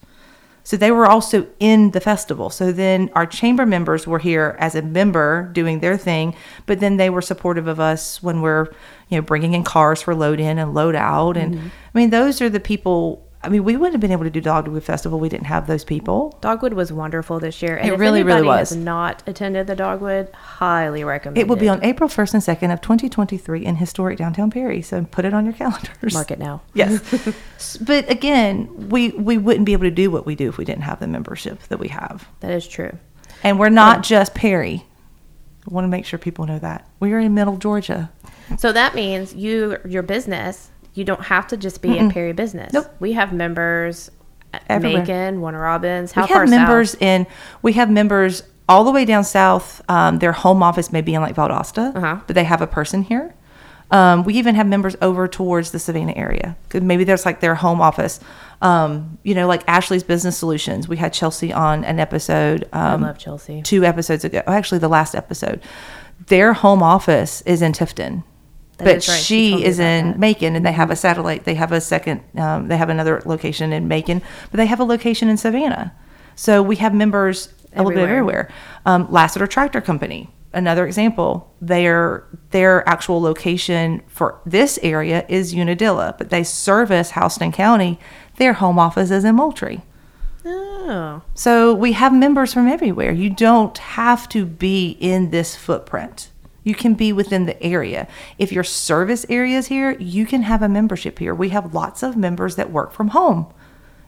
So they were also in the festival. So then our chamber members were here as a member doing their thing, but then they were supportive of us when we're, you know, bringing in cars for load in and load out. And Mm-hmm. I mean, those are the people. I mean, we wouldn't have been able to do Dogwood Festival. We didn't have those people. Dogwood was wonderful this year. And It really, really was. has not attended the Dogwood, highly recommend It It will be on April 1st and 2nd of 2023 in historic downtown Perry. So put it on your calendars. Mark it now. Yes. But again, we, we wouldn't be able to do what we do if we didn't have the membership that we have. That is true. And we're not just Perry. I want to make sure people know that. We're in middle Georgia. So that means you, your business, you don't have to just be in Perry business. Nope. We have members at Everywhere. Macon, Warner Robins. How we have members south? in we have members all the way down south. Um, their home office may be in like Valdosta, Uh-huh. but they have a person here. Um, we even have members over towards the Savannah area. Maybe there's like their home office. Um, you know, like Ashley's Business Solutions. We had Chelsea on an episode. Um, I love Chelsea. Two episodes ago, actually the last episode. Their home office is in Tifton. That but is right. She is in. Macon, and they have a satellite. They have a second. Um, they have another location in Macon, but they have a location in Savannah. So we have members a little bit Everywhere. everywhere. Um, Lassiter Tractor Company. another example, their their actual location for this area is Unadilla, but they service Houston County. Their home office is in Moultrie. Oh. So we have members from everywhere. You don't have to be in this footprint. You can be within the area. If your service area is here, you can have a membership here. We have lots of members that work from home.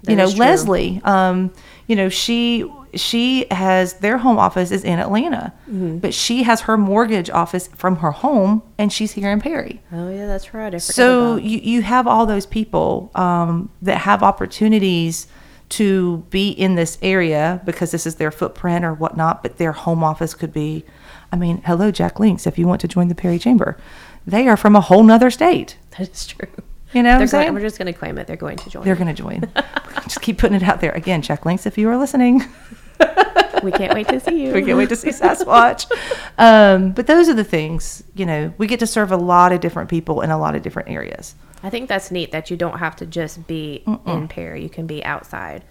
That you know. Leslie, um, you know, she she has their home office is in Atlanta, Mm-hmm. but she has her mortgage office from her home, and she's here in Perry. Oh yeah, that's right. I So about- you, you have all those people um, that have opportunities to be in this area because this is their footprint or whatnot, but their home office could be, I mean, hello, Jack Links, if you want to join the Perry Chamber. They are from a whole nother state. that is true. You know what I'm They're going, we're just going to claim it. They're going to join. They're going to join. Just keep putting it out there. Again, Jack Links, if you are listening. we can't wait to see you. we can't wait to see Sasquatch. Um, but those are the things, you know, we get to serve a lot of different people in a lot of different areas. I think that's neat that you don't have to just be in Perry. You can be outside.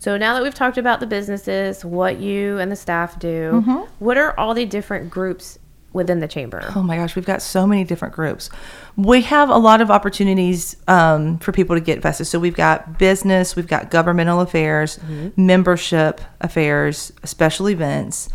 So now that we've talked about the businesses, what you and the staff do, Mm-hmm. what are all the different groups within the chamber? Oh my gosh, we've got so many different groups. We have a lot of opportunities um, for people to get vested. So we've got business, we've got governmental affairs, membership affairs, special events.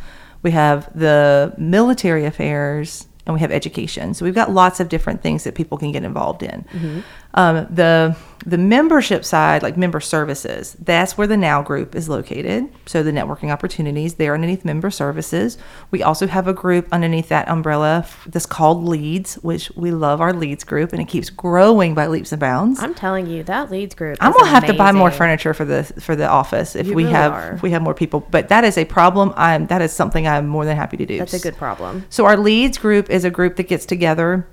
We have the military affairs, and we have education. So we've got lots of different things that people can get involved in. Um, the the membership side, like member services, that's where the Now group is located. So the networking opportunities they're underneath member services. We also have a group underneath that umbrella that's called Leads, which we love our Leads group, and it keeps growing by leaps and bounds. I'm telling you, that leads group. I'm gonna have to buy more furniture for the for the office if You we really have are. if we have more people. But that is a problem. I'm that is something I'm more than happy to do. That's a good problem. So our leads group is a group that gets together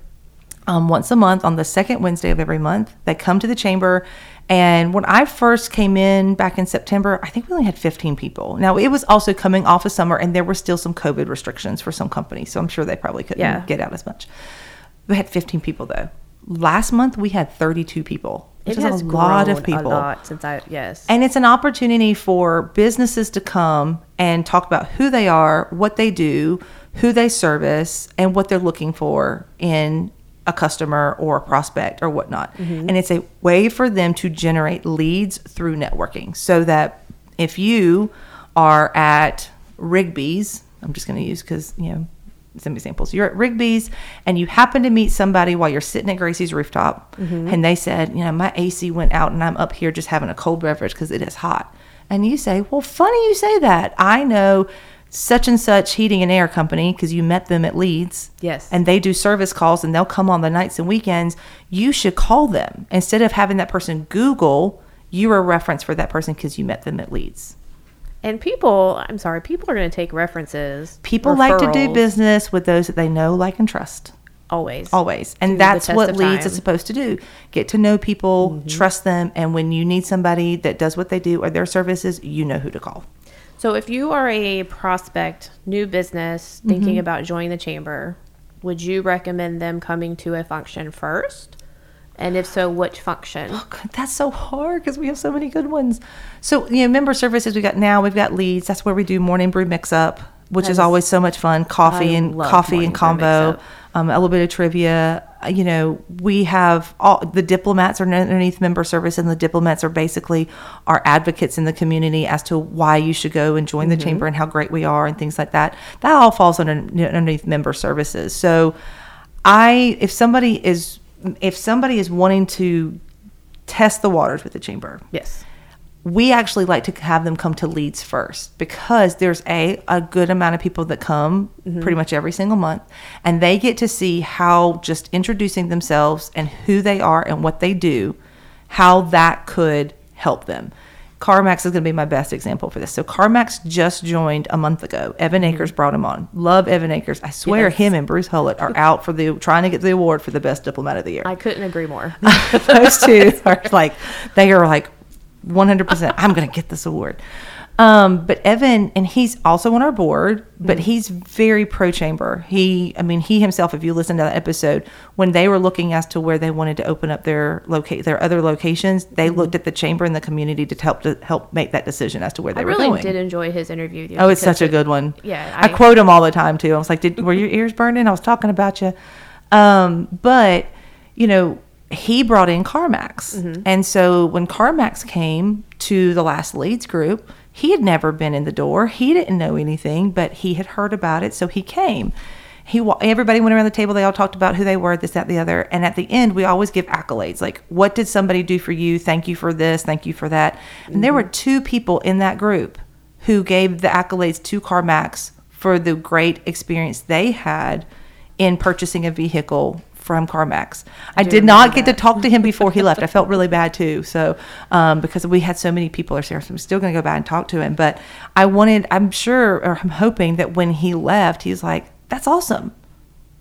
um, once a month on the second Wednesday of every month. They come to the chamber. And when I first came in back in September, I think we only had 15 people. Now, it was also coming off of summer, and there were still some COVID restrictions for some companies. So I'm sure they probably couldn't Yeah. get out as much. We had 15 people, though. Last month, we had 32 people, which It is has a lot of people. A lot since I yes. And it's an opportunity for businesses to come and talk about who they are, what they do, who they service, and what they're looking for in a customer or a prospect or whatnot. Mm-hmm. And it's a way for them to generate leads through networking so that if you are at Rigby's, I'm just going to use because, you know, some examples. You're at Rigby's and you happen to meet somebody while you're sitting at Gracie's rooftop, mm-hmm. and they said, you know, my AC went out and I'm up here just having a cold beverage because it is hot. And you say, well, funny you say that. I know such and such heating and air company because you met them at Leads. Yes. And they do service calls and they'll come on the nights and weekends. You should call them instead of having that person Google. You're a reference for that person because you met them at Leads. And people, I'm sorry, people are going to take references. People like to do business with those that they know, like, and trust. always. always and that's what of leads is supposed to do get to know people Mm-hmm. trust them and when you need somebody that does what they do or their services you know who to call So if you are a prospect, new business, Mm-hmm. thinking about joining the chamber, would you recommend them coming to a function first? And if so, which function? God, that's so hard because we have so many good ones so you know member services we got now we've got leads that's where we do morning brew mix up which is always so much fun coffee I and coffee and combo um, a little bit of trivia you know we have all the diplomats are underneath member service and the diplomats are basically our advocates in the community as to why you should go and join the Mm-hmm. chamber and how great we are and things like that that all falls under, underneath member services so i if somebody is if somebody is wanting to test the waters with the chamber Yes. We actually like to have them come to leads first because there's a a good amount of people that come mm-hmm. pretty much every single month and they get to see how just introducing themselves and who they are and what they do how that could help them CarMax is going to be my best example for this. So CarMax just joined a month ago. Evan mm-hmm. Akers brought him on. Love Evan Akers. I swear Yes. him and Bruce Hullett are out for the trying to get the award for the best diplomat of the year I couldn't agree more. those two are like they are like 100% i'm going to get this award Um, but Evan, and he's also on our board, but Mm-hmm. he's very pro chamber. He, I mean, he himself, if you listen to that episode, when they were looking as to where they wanted to open up their locate their other locations, they Mm-hmm. looked at the chamber and the community to help to help make that decision as to where they were. I were really going. did enjoy his interview. with you Oh, it's such a good one. Yeah, I, I- quote him all the time too. I was like, "Did were your ears burning?" I was talking about you. Um, but you know, he brought in CarMax, Mm-hmm. and so when CarMax came to the last leads group, he had never been in the door. He didn't know anything, but he had heard about it, so he came. He everybody went around the table. They all talked about who they were, this, that, the other, and at the end, we always give accolades like, "What did somebody do for you? Thank you for this. Thank you for that." And there were two people in that group who gave the accolades to CarMax for the great experience they had in purchasing a vehicle from CarMax. I do did not get to talk to him before he left. I felt really bad too. So, um, because we had so many people there, so I'm still going to go by and talk to him. But I wanted, I'm sure, or I'm hoping that when he left, he's like, that's awesome.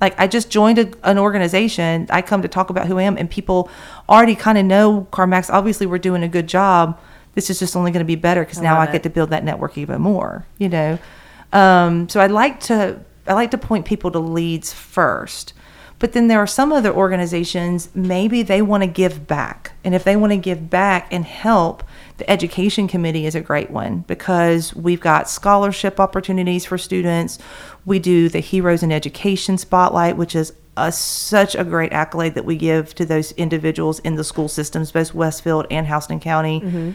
Like I just joined a, an organization. I come to talk about who I am, and people already kind of know CarMax. Obviously, we're doing a good job. This is just only going to be better because now I love get to build that network even more. You know, um, so I like to I like to point people to leads first. But then there are some other organizations, maybe they want to give back. And if they want to give back and help, the education committee is a great one because we've got scholarship opportunities for students. We do the Heroes in Education Spotlight, which is a, such a great accolade that we give to those individuals in the school systems, both Westfield and Houston County, mm-hmm.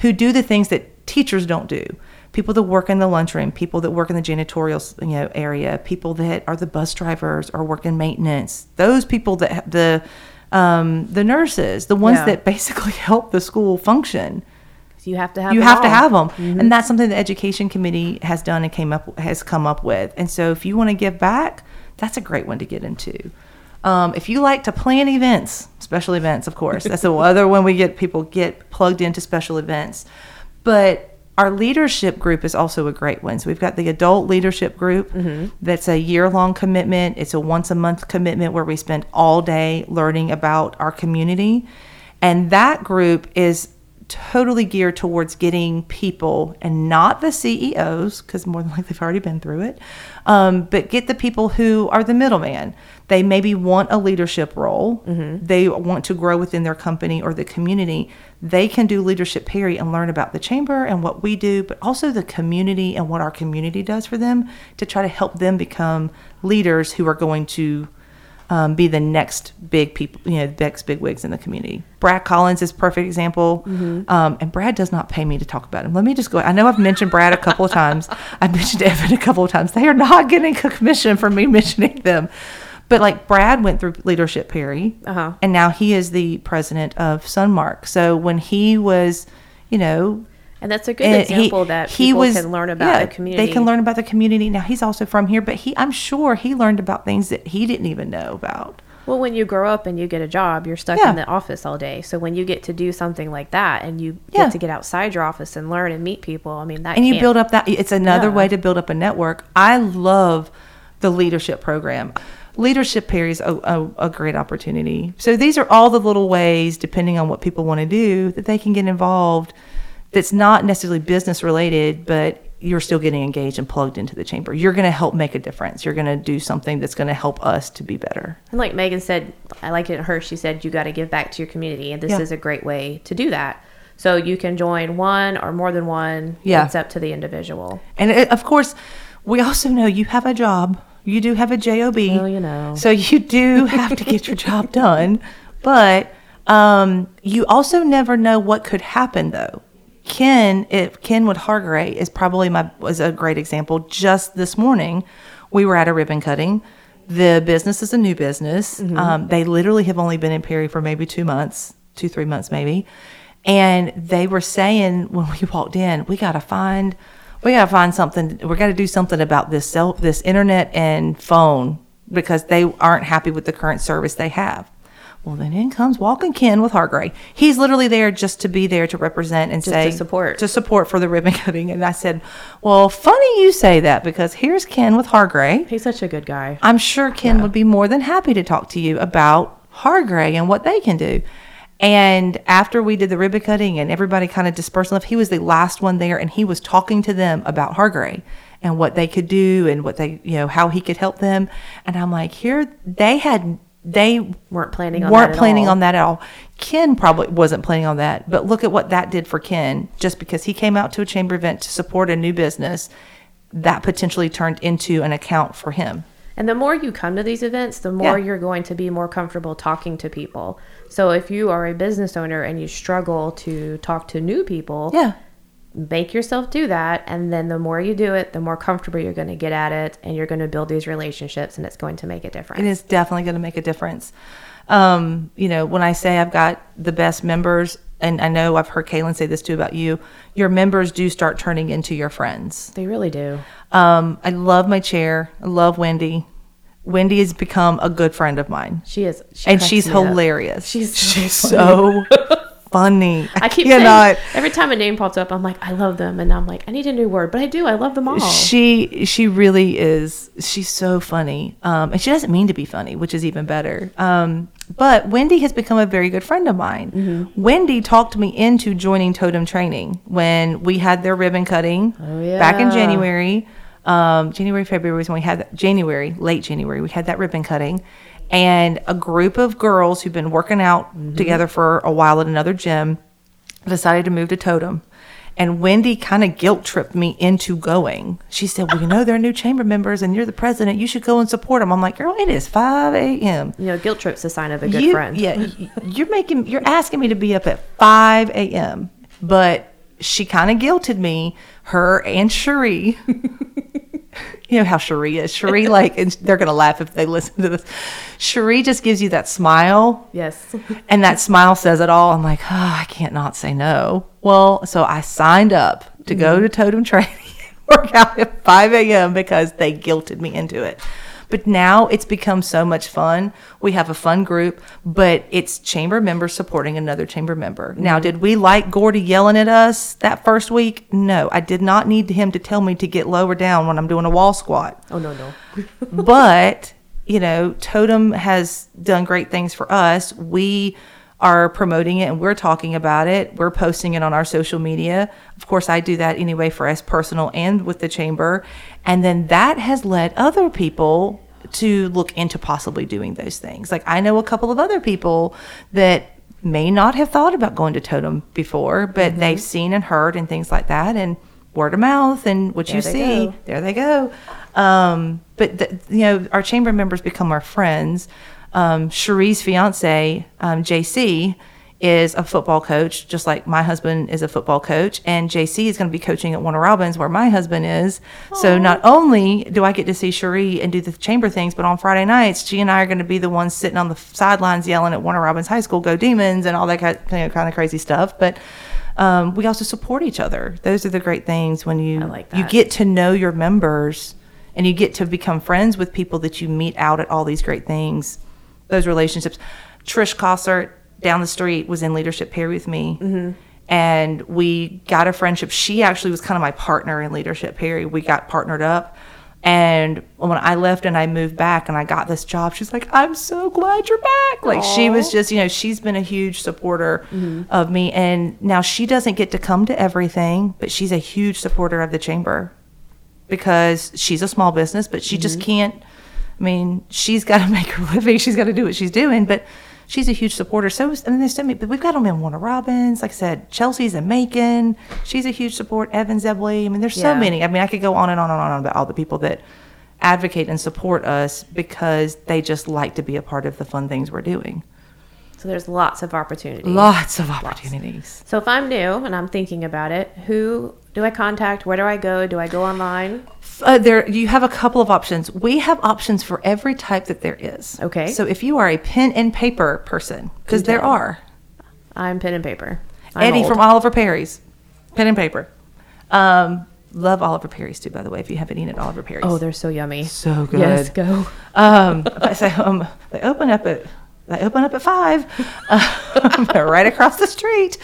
who do the things that teachers don't do people that work in the lunchroom, people that work in the janitorial you know area, people that are the bus drivers or work in maintenance. Those people that ha- the um, the nurses, the ones Yeah. that basically help the school function. You have to have. you them have to have them, Mm-hmm. and that's something the education committee has done and came up has come up with. And so, if you want to give back, that's a great one to get into. Um, if you like to plan events, special events, of course, that's the other one we get people get plugged into special events. But our leadership group is also a great one. So we've got the adult leadership group that's a year long commitment. It's a once a month commitment where we spend all day learning about our community. And that group is totally geared towards getting people and not the CEOs, because more than likely they've already been through it, um, but get the people who are the middleman. They maybe want a leadership role, they want to grow within their company or the community. They can do Leadership Perry and learn about the chamber and what we do, but also the community and what our community does for them to try to help them become leaders who are going to um, be the next big people, you know, next big wigs in the community. Brad Collins is perfect example. Um, and Brad does not pay me to talk about him. Let me just go. I know I've mentioned Brad a couple of times. I've mentioned Evan a couple of times. They are not getting a commission for me mentioning them. But like Brad went through Leadership Perry, Uh-huh. and now he is the president of Sunmark. So when he was, you know, And that's a good and example that people can learn about yeah, the community. They can learn about the community. Now he's also from here, but he I'm sure he learned about things that he didn't even know about. Well, when you grow up and you get a job, you're stuck Yeah. in the office all day. So when you get to do something like that and you Yeah. get to get outside your office and learn and meet people, I mean that And you build up that it's another way to build up a network. I love the leadership program. Leadership Perry is a, a, a great opportunity. So these are all the little ways, depending on what people want to do, that they can get involved. That's not necessarily business related, but you're still getting engaged and plugged into the chamber. You're going to help make a difference. You're going to do something that's going to help us to be better. And like Megan said, I liked it her. She said you got to give back to your community, and this Yeah. is a great way to do that. So you can join one or more than one. Yeah. it's up to the individual. And it, of course, we also know you have a job. You do have a job. Well, you know. So you do have to get your job done, but um, you also never know what could happen though. Ken, if Ken Kenwood Hargray is probably my was a great example. Just this morning, we were at a ribbon cutting. The business is a new business. Um, they literally have only been in Perry for maybe two months, two three months maybe, and they were saying when we walked in, we got to find, we got to find something. We got to do something about this cell, this internet and phone because they aren't happy with the current service they have. Well, then in comes Walking Ken with Hargray. He's literally there just to be there to represent and Just say to support. to support for the ribbon cutting. And I said, "Well, funny you say that because here's Ken with Hargray. He's such a good guy. I'm sure Ken would be more than happy to talk to you about Hargray and what they can do." And after we did the ribbon cutting and everybody kind of dispersed left, he was the last one there and he was talking to them about Hargray and what they could do and what they, you know, how he could help them. And I'm like, here, they had, they Weren't planning on weren't that at planning on that at all. Ken probably wasn't planning on that, but look at what that did for Ken. Just because he came out to a chamber event to support a new business, that potentially turned into an account for him. And the more you come to these events, the more Yeah. you're going to be more comfortable talking to people. So if you are a business owner and you struggle to talk to new people, Yeah. make yourself do that. And then the more you do it, the more comfortable you're going to get at it. And you're going to build these relationships and it's going to make a difference. It is definitely going to make a difference. Um, you know, when I say I've got the best members, and I know I've heard Kaylin say this too about you, your members do start turning into your friends. They really do. Um, I love my chair. I love Wendy. Wendy has become a good friend of mine, She is. She and she's hilarious. She's so she's so funny. I keep cannot. saying every time a name pops up, I'm like, I love them, and I'm like, I need a new word, but I do. I love them all. She she really is. She's so funny, um, and she doesn't mean to be funny, which is even better. Um, but Wendy has become a very good friend of mine. Mm-hmm. Wendy talked me into joining Totem Training when we had their ribbon cutting Oh, back in. January. Um, January February was when we had that, January late January we had that ribbon cutting, and a group of girls who've been working out Mm-hmm. together for a while at another gym decided to move to Totem. And Wendy kind of guilt tripped me into going. She said, Well, you know, they're new chamber members and you're the president. You should go and support them. I'm like, Girl, it is 5 a.m. you know, guilt trip's a sign of a good You- friend. Yeah. You're making, you're asking me to be up at 5 a.m. But she kind of guilted me, her and Cherie. you know how Cherie is. Cherie, like, and they're going to laugh if they listen to this. Cherie just gives you that smile Yes. and that smile says it all. I'm like, oh, I can't not say no. Well, so I signed up to go mm-hmm. to Totem Training and work out at 5 a.m. because they guilted me into it. But now it's become so much fun. We have a fun group, but it's chamber members supporting another chamber member. Now, mm-hmm. did we like Gordy yelling at us that first week? No, I did not need him to tell me to get lower down when I'm doing a wall squat Oh no no. but you know totem has done great things for us we are promoting it and we're talking about it we're posting it on our social media of course i do that anyway for us personal and with the chamber and then that has led other people to look into possibly doing those things like i know a couple of other people that may not have thought about going to totem before but they've seen and heard and things like that and word of mouth and what you There they see go. there they go. Um, but the, you know, our chamber members become our friends. Um, Cherie's fiance, um, JC, is a football coach, just like my husband is a football coach, and JC is going to be coaching at Warner Robins, where my husband is. So not only do I get to see Cherie and do the chamber things, but on Friday nights, she and I are going to be the ones sitting on the sidelines yelling at Warner Robins High School, "Go Demons!" and all that kind you know, kind of crazy stuff. But um, we also support each other. Those are the great things when you like you get to know your members and you get to become friends with people that you meet out at all these great things. Those relationships. Trish Cossart down the street was in Leadership Perry with me. Mm-hmm. And we got a friendship. She actually was kind of my partner in Leadership Perry. We got partnered up. And when I left and I moved back and I got this job, she's like, I'm so glad you're back. Like, she was just, you know, she's been a huge supporter of me. And now she doesn't get to come to everything, but she's a huge supporter of the chamber because she's a small business, but she just can't. I mean, she's got to make her living. She's got to do what she's doing, but she's a huge supporter. So, is- mean, there's so many, but we've got them in Warner Robins. Like I said, Chelsea's in Macon. She's a huge support. Evan Zebley. I mean, there's so Yeah. many. I mean, I could go on and on and on about all the people that advocate and support us because they just like to be a part of the fun things we're doing. So there's lots of opportunities. Lots of opportunities. So if I'm new and I'm thinking about it, who do I contact? Where do I go? Do I go online? Uh, there, you have a couple of options. We have options for every type that there is. Okay. So if you are a pen and paper person, because there are, I'm pen and paper. I'm Eddie old. from Oliver Perry's, pen and paper. Um, love Oliver Perry's too, by the way. If you haven't eaten at Oliver Perry's, Oh, they're so yummy. so good. Yes, go. Um, so um, they open up at they open up at five, um, right across the street.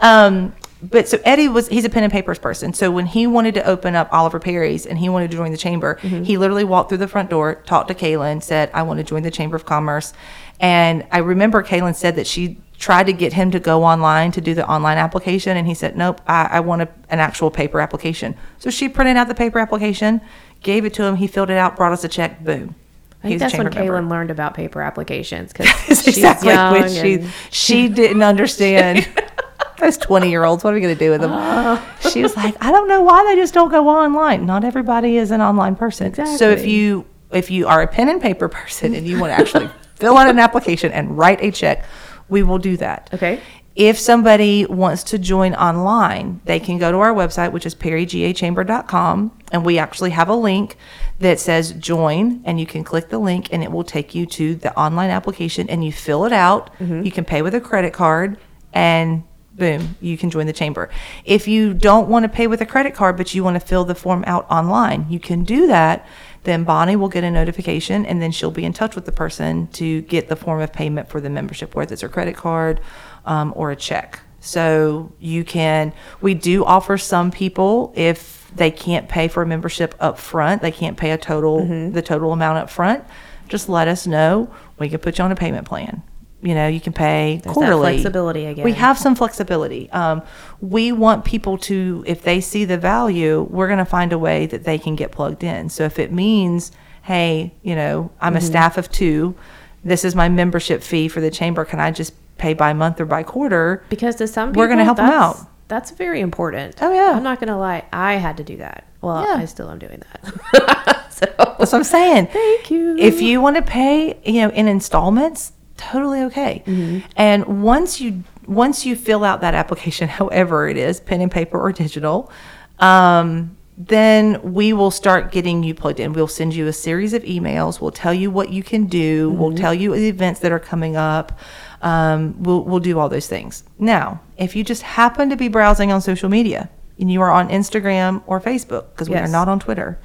Um, but so Eddie was he's a pen and papers person. So when he wanted to open up Oliver Perry's and he wanted to join the chamber, mm-hmm. he literally walked through the front door, talked to Kaylin, said, "I want to join the Chamber of Commerce." And I remember Kaylin said that she tried to get him to go online to do the online application, and he said, "Nope, I, I want a, an actual paper application." So she printed out the paper application, gave it to him. He filled it out, brought us a check. Boom. I think that's when chamber member. Kaylin learned about paper applications because exactly young. what she and- she didn't understand. Those twenty year olds, what are we going to do with them? She was like, I don't know why they just don't go online. Not everybody is an online person. So if you if you are a pen and paper person and you want to actually fill out an application and write a check, we will do that. Okay. If somebody wants to join online, they can go to our website, which is perrygachamber.com, and we actually have a link that says join, and you can click the link, and it will take you to the online application, and you fill it out. Mm-hmm. You can pay with a credit card, and boom, you can join the chamber. If you don't want to pay with a credit card, but you want to fill the form out online, you can do that. Then Bonnie will get a notification and then she'll be in touch with the person to get the form of payment for the membership, whether it's a credit card um, or a check. So you can, we do offer some people if they can't pay for a membership up front, they can't pay a total, the total amount up front, just let us know. We can put you on a payment plan. You know, you can pay that quarterly. flexibility again. We have some flexibility. Um, we want people to, if they see the value, we're going to find a way that they can get plugged in. So if it means, hey, you know, I'm Mm-hmm. a staff of two, this is my membership fee for the chamber. Can I just pay by month or by quarter? Because to some people, We're gonna help them out. That's very important. Oh, yeah. I'm not gonna lie. I had to do that. Well, Yeah. I still am doing that. so That's what I'm saying. Thank you. If you want to pay, you know, in installments, totally okay. Mm-hmm. And once you once you fill out that application, however it is, pen and paper or digital, um, then we will start getting you plugged in. We'll send you a series of emails. We'll tell you what you can do. We'll tell you the events that are coming up. Um, we'll we'll do all those things. Now, if you just happen to be browsing on social media and you are on Instagram or Facebook, because we are not on Twitter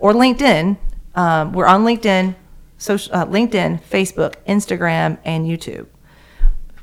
or LinkedIn, um, we're on LinkedIn, social, uh, LinkedIn, Facebook, Instagram, and YouTube.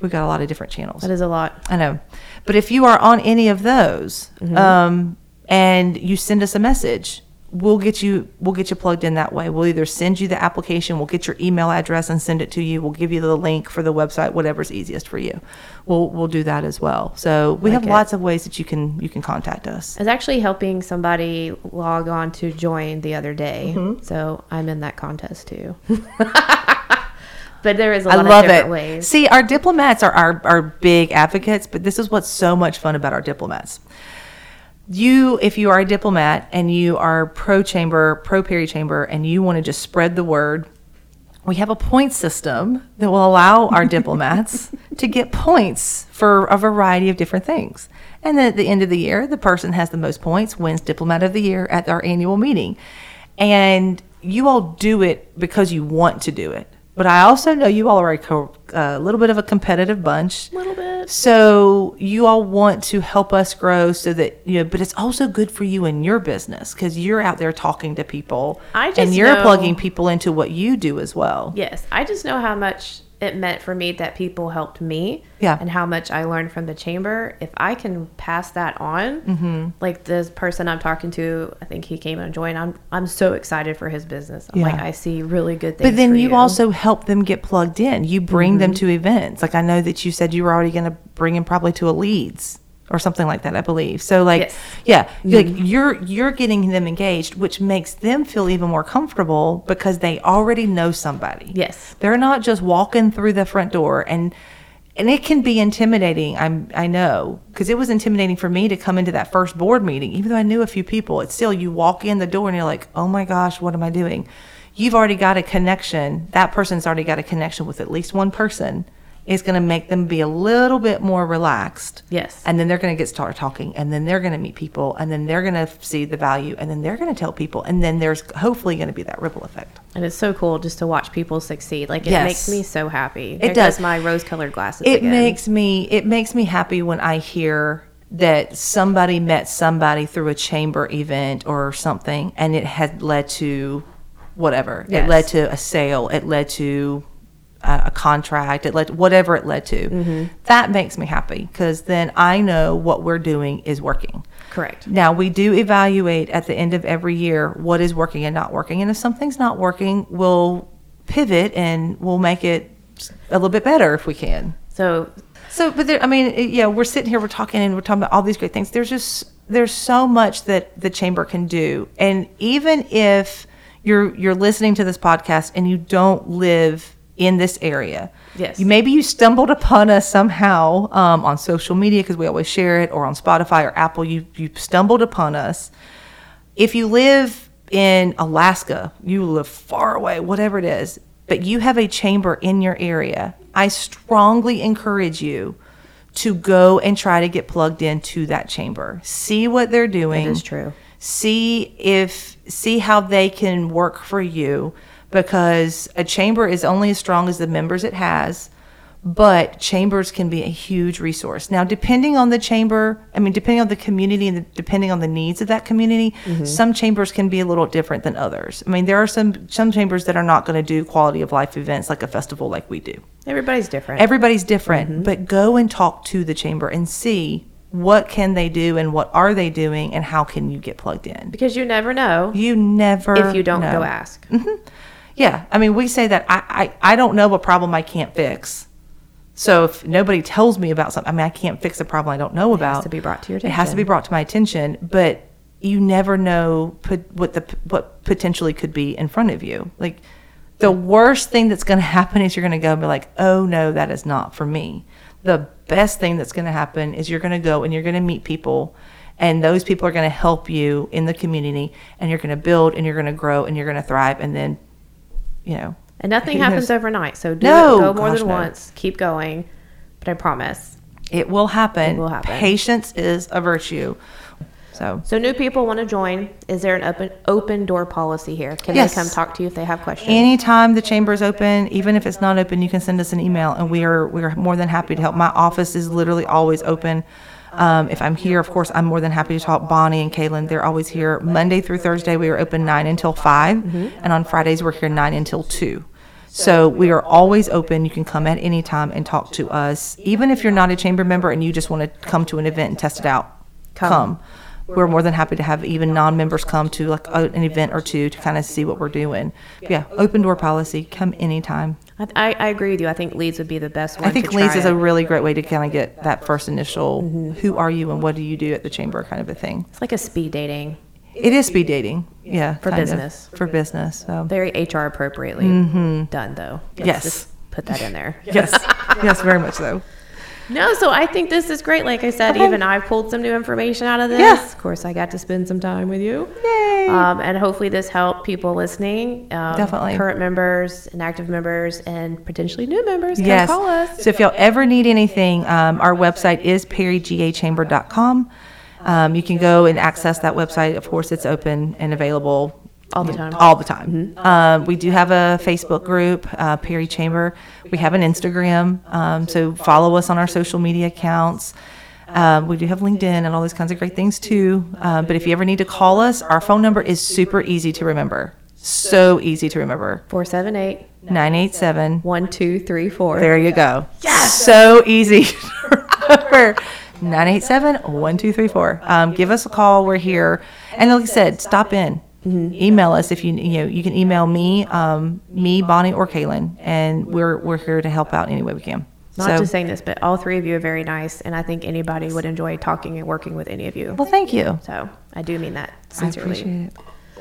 We've got a lot of different channels. that is a lot. I know. But if you are on any of those um, and you send us a message, we'll get you we'll get you plugged in that way. We'll either send you the application, we'll get your email address and send it to you. We'll give you the link for the website, whatever's easiest for you. We'll we'll do that as well. So we have it. lots of ways that you can you can contact us. I was actually helping somebody log on to join the other day, Mm-hmm. so I'm in that contest too. but there is a I lot love of different it. ways. See, our diplomats are our, our big advocates, but this is what's so much fun about our diplomats. You, if you are a diplomat and you are pro chamber, pro Perry chamber, and you want to just spread the word, we have a point system that will allow our diplomats to get points for a variety of different things. And then at the end of the year, the person has the most points wins Diplomat of the Year at our annual meeting. And you all do it because you want to do it. But I also know you all are a, co- a little bit of a competitive bunch. A little bit. So you all want to help us grow so that you know, but it's also good for you in your business because you're out there talking to people I just and you're know- plugging people into what you do as well. Yes, I just know how much it meant for me that people helped me. Yeah. And how much I learned from the chamber. If I can pass that on, Mm-hmm. like this person I'm talking to, I think he came and joined. I'm I'm so excited for his business. I'm Yeah. like I see really good things. But then you, you also help them get plugged in. You bring them to events. Like I know that you said you were already going to bring him probably to a leads or something like that. I believe. So like, Yes. yeah, like mm-hmm. you're you're getting them engaged, which makes them feel even more comfortable because they already know somebody. Yes. they're not just walking through the front door and. And it can be intimidating. I'm, I know, because it was intimidating for me to come into that first board meeting, even though I knew a few people. It's still you walk in the door and you're like, "Oh my gosh, what am I doing?" You've already got a connection. That person's already got a connection with at least one person. It's going to make them be a little bit more relaxed. Yes. And then they're going to get started talking, and then they're going to meet people, and then they're going to see the value, and then they're going to tell people, and then there's hopefully going to be that ripple effect. And it's so cool just to watch people succeed. Like it Yes. makes me so happy. It There does. my rose-colored glasses. it again. makes me it makes me happy when I hear that somebody met somebody through a chamber event or something and it had led to whatever it Yes. led to a sale it led to a, contract it led whatever it led to Mm-hmm. that makes me happy because then i know what we're doing is working correct. now we do evaluate at the end of every year what is working and not working and if something's not working we'll pivot and we'll make it a little bit better if we can. So So, but there, I mean, yeah, we're sitting here, we're talking, and we're talking about all these great things. There's just there's so much that the chamber can do, and even if you're you're listening to this podcast and you don't live in this area, Yes. you maybe you stumbled upon us somehow um, on social media because we always share it, or on Spotify or Apple. You you stumbled upon us. If you live in Alaska, you live far away, whatever it is, but you have a chamber in your area, I strongly encourage you to go and try to get plugged into that chamber. See what they're doing. is true. See if see how they can work for you because a chamber is only as strong as the members it has but chambers can be a huge resource. Now, depending on the chamber, I mean, depending on the community and the, depending on the needs of that community, mm-hmm. some chambers can be a little different than others. I mean, there are some some chambers that are not going to do quality of life events like a festival like we do. everybody's different. Everybody's different, mm-hmm. but go and talk to the chamber and see what can they do and what are they doing and how can you get plugged in. because you never know You never if you don't know. go ask. Mm-hmm. Yeah, I mean, we say that I, I, I don't know a problem I can't fix. So if nobody tells me about something, I mean, I can't fix a problem I don't know about. It has to be brought to your attention. It has to be brought to my attention, but you never know pot- what the what potentially could be in front of you. Like the worst thing that's going to happen is you're going to go and be like, "Oh no, that is not for me." The best thing that's going to happen is you're going to go and you're going to meet people and those people are going to help you in the community and you're going to build and you're going to grow and you're going to thrive and then you know And nothing happens knows? overnight. So do No, it, go more gosh, than no. once. Keep going. But I promise. it will happen It will happen. patience is a virtue so So new people want to join. Is there an open open door policy here? Can Yes. they come talk to you if they have questions? Anytime the chamber is open, even if it's not open, you can send us an email, and we are we are more than happy to help. My office is literally always open. Um, if I'm here, of course, I'm more than happy to talk. Bonnie and Kaylin, they're always here. Monday through Thursday, we are open nine until 5 and on Fridays we're here nine until two. So we are always open. You can come at any time and talk to us. Even if you're not a chamber member and you just want to come to an event and test it out, Come. come. We're more than happy to have even non-members come to like an event or two to kind of see what we're doing. Yeah, open door policy. Come anytime. I, I, I agree with you. I think leads would be the best one. I think leads is a really great way to kind of get that first initial who are you and what do you do at the chamber kind of a thing. It's like a speed dating, It is speed dating. Yeah, For kind of, business. for business. So very HR appropriately done though. Let's Mm-hmm. Yes. put that in there. yes, yes, very much so. No, so I think this is great. Like I said, Okay. even I pulled some new information out of this. Yeah. Of course, I got to spend some time with you. Yay! Um, and hopefully, this helped people listening. Um, Definitely. Current members and active members and potentially new members. Come Yes. call us. So if y'all ever need anything, um, our website is perrygachamber.com. Um, you can go and access that website. Of course, it's open and available All the time. All the time. Um, we do have a Facebook group, uh, Perry Chamber. We have an Instagram. Um, so follow us on our social media accounts. Um, we do have LinkedIn and all those kinds of great things too. Um, but if you ever need to call us, our phone number is super easy to remember. So easy to remember. 478 987 1234. there you go. Yes. So easy to remember. 987-1234. Um, give us a call. We're here. And like I said, stop in. Email us if you you know you can email me, um, me, Bonnie, or Kaylin, and we're we're here to help out any way we can. Not so, just saying this, but all three of you are very nice, and I think anybody would enjoy talking and working with any of you. well, thank you. So I do mean that I sincerely.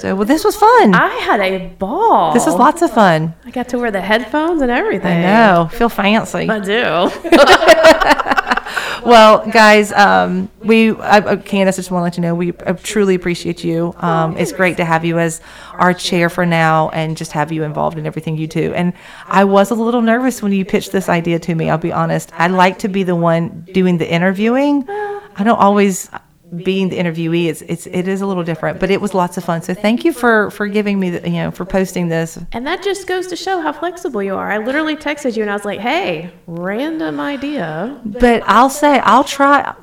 So, well, this was fun. I had a ball. this was lots of fun. I got to wear the headphones and everything. I know. Feel fancy. I do. Well, guys, um, we, I, I- Candace, I just want to let you know we uh, truly appreciate you. Um, it's great to have you as our chair for now and just have you involved in everything you do. And I was a little nervous when you pitched this idea to me, I'll be honest. I like to be the one doing the interviewing. I don't always being the interviewee it's, it's it is a little different but it was lots of fun so thank you for for giving me the, you know for posting this and that just goes to show how flexible you are. I literally texted you and I was like, hey, random idea. But I'll say I'll try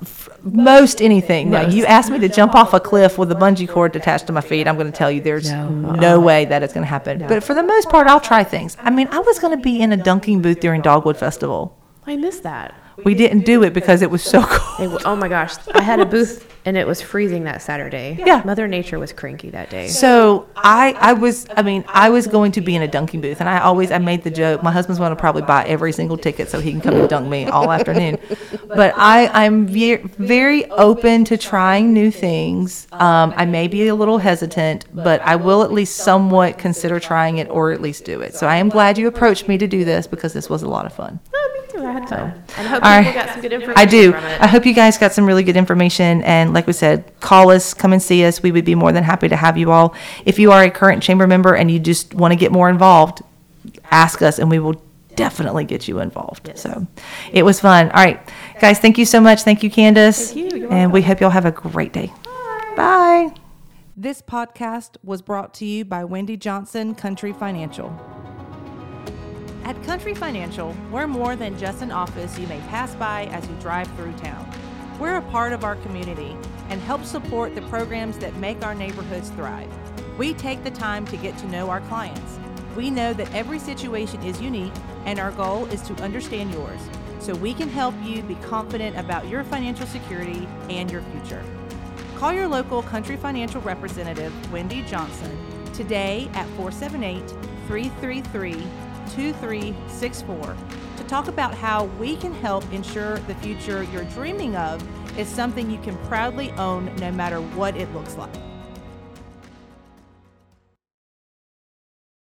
most anything. Now, you asked me to jump off a cliff with a bungee cord attached to my feet. I'm going to tell you there's no, way that it's going to happen. But for the most part, I'll try things. I mean, I was going to be in a dunking booth during Dogwood Festival. I missed that. We didn't do it because it was so cold. It oh my gosh, I had a booth and it was freezing that Saturday. Yeah. Mother Nature was cranky that day. So I, I was, I mean, I was going to be in a dunking booth, and I always, I made the joke. My husband's going to probably buy every single ticket so he can come and dunk me all afternoon. But I, I'm ve- very open to trying new things. Um, I may be a little hesitant, but I will at least somewhat consider trying it or at least do it. So I am glad you approached me to do this because this was a lot of fun. Me too. I. And I hope All people right. got some good information I do. from it. I hope you guys got some really good information. And like we said, call us, come and see us. We would be more than happy to have you all. If you are a current chamber member and you just want to get more involved, ask us and we will definitely get you involved. So it was fun. All right, guys, thank you so much. Thank you, Candace. Thank you. You're and we hope y'all have a great day. Bye. This podcast was brought to you by Wendy Johnson Country Financial. At Country Financial, we're more than just an office you may pass by as you drive through town. We're a part of our community and help support the programs that make our neighborhoods thrive. We take the time to get to know our clients. We know that every situation is unique, and our goal is to understand yours so we can help you be confident about your financial security and your future. Call your local Country Financial representative, Wendy Johnson, today at 478 333 2364 to talk about how we can help ensure the future you're dreaming of is something you can proudly own no matter what it looks like.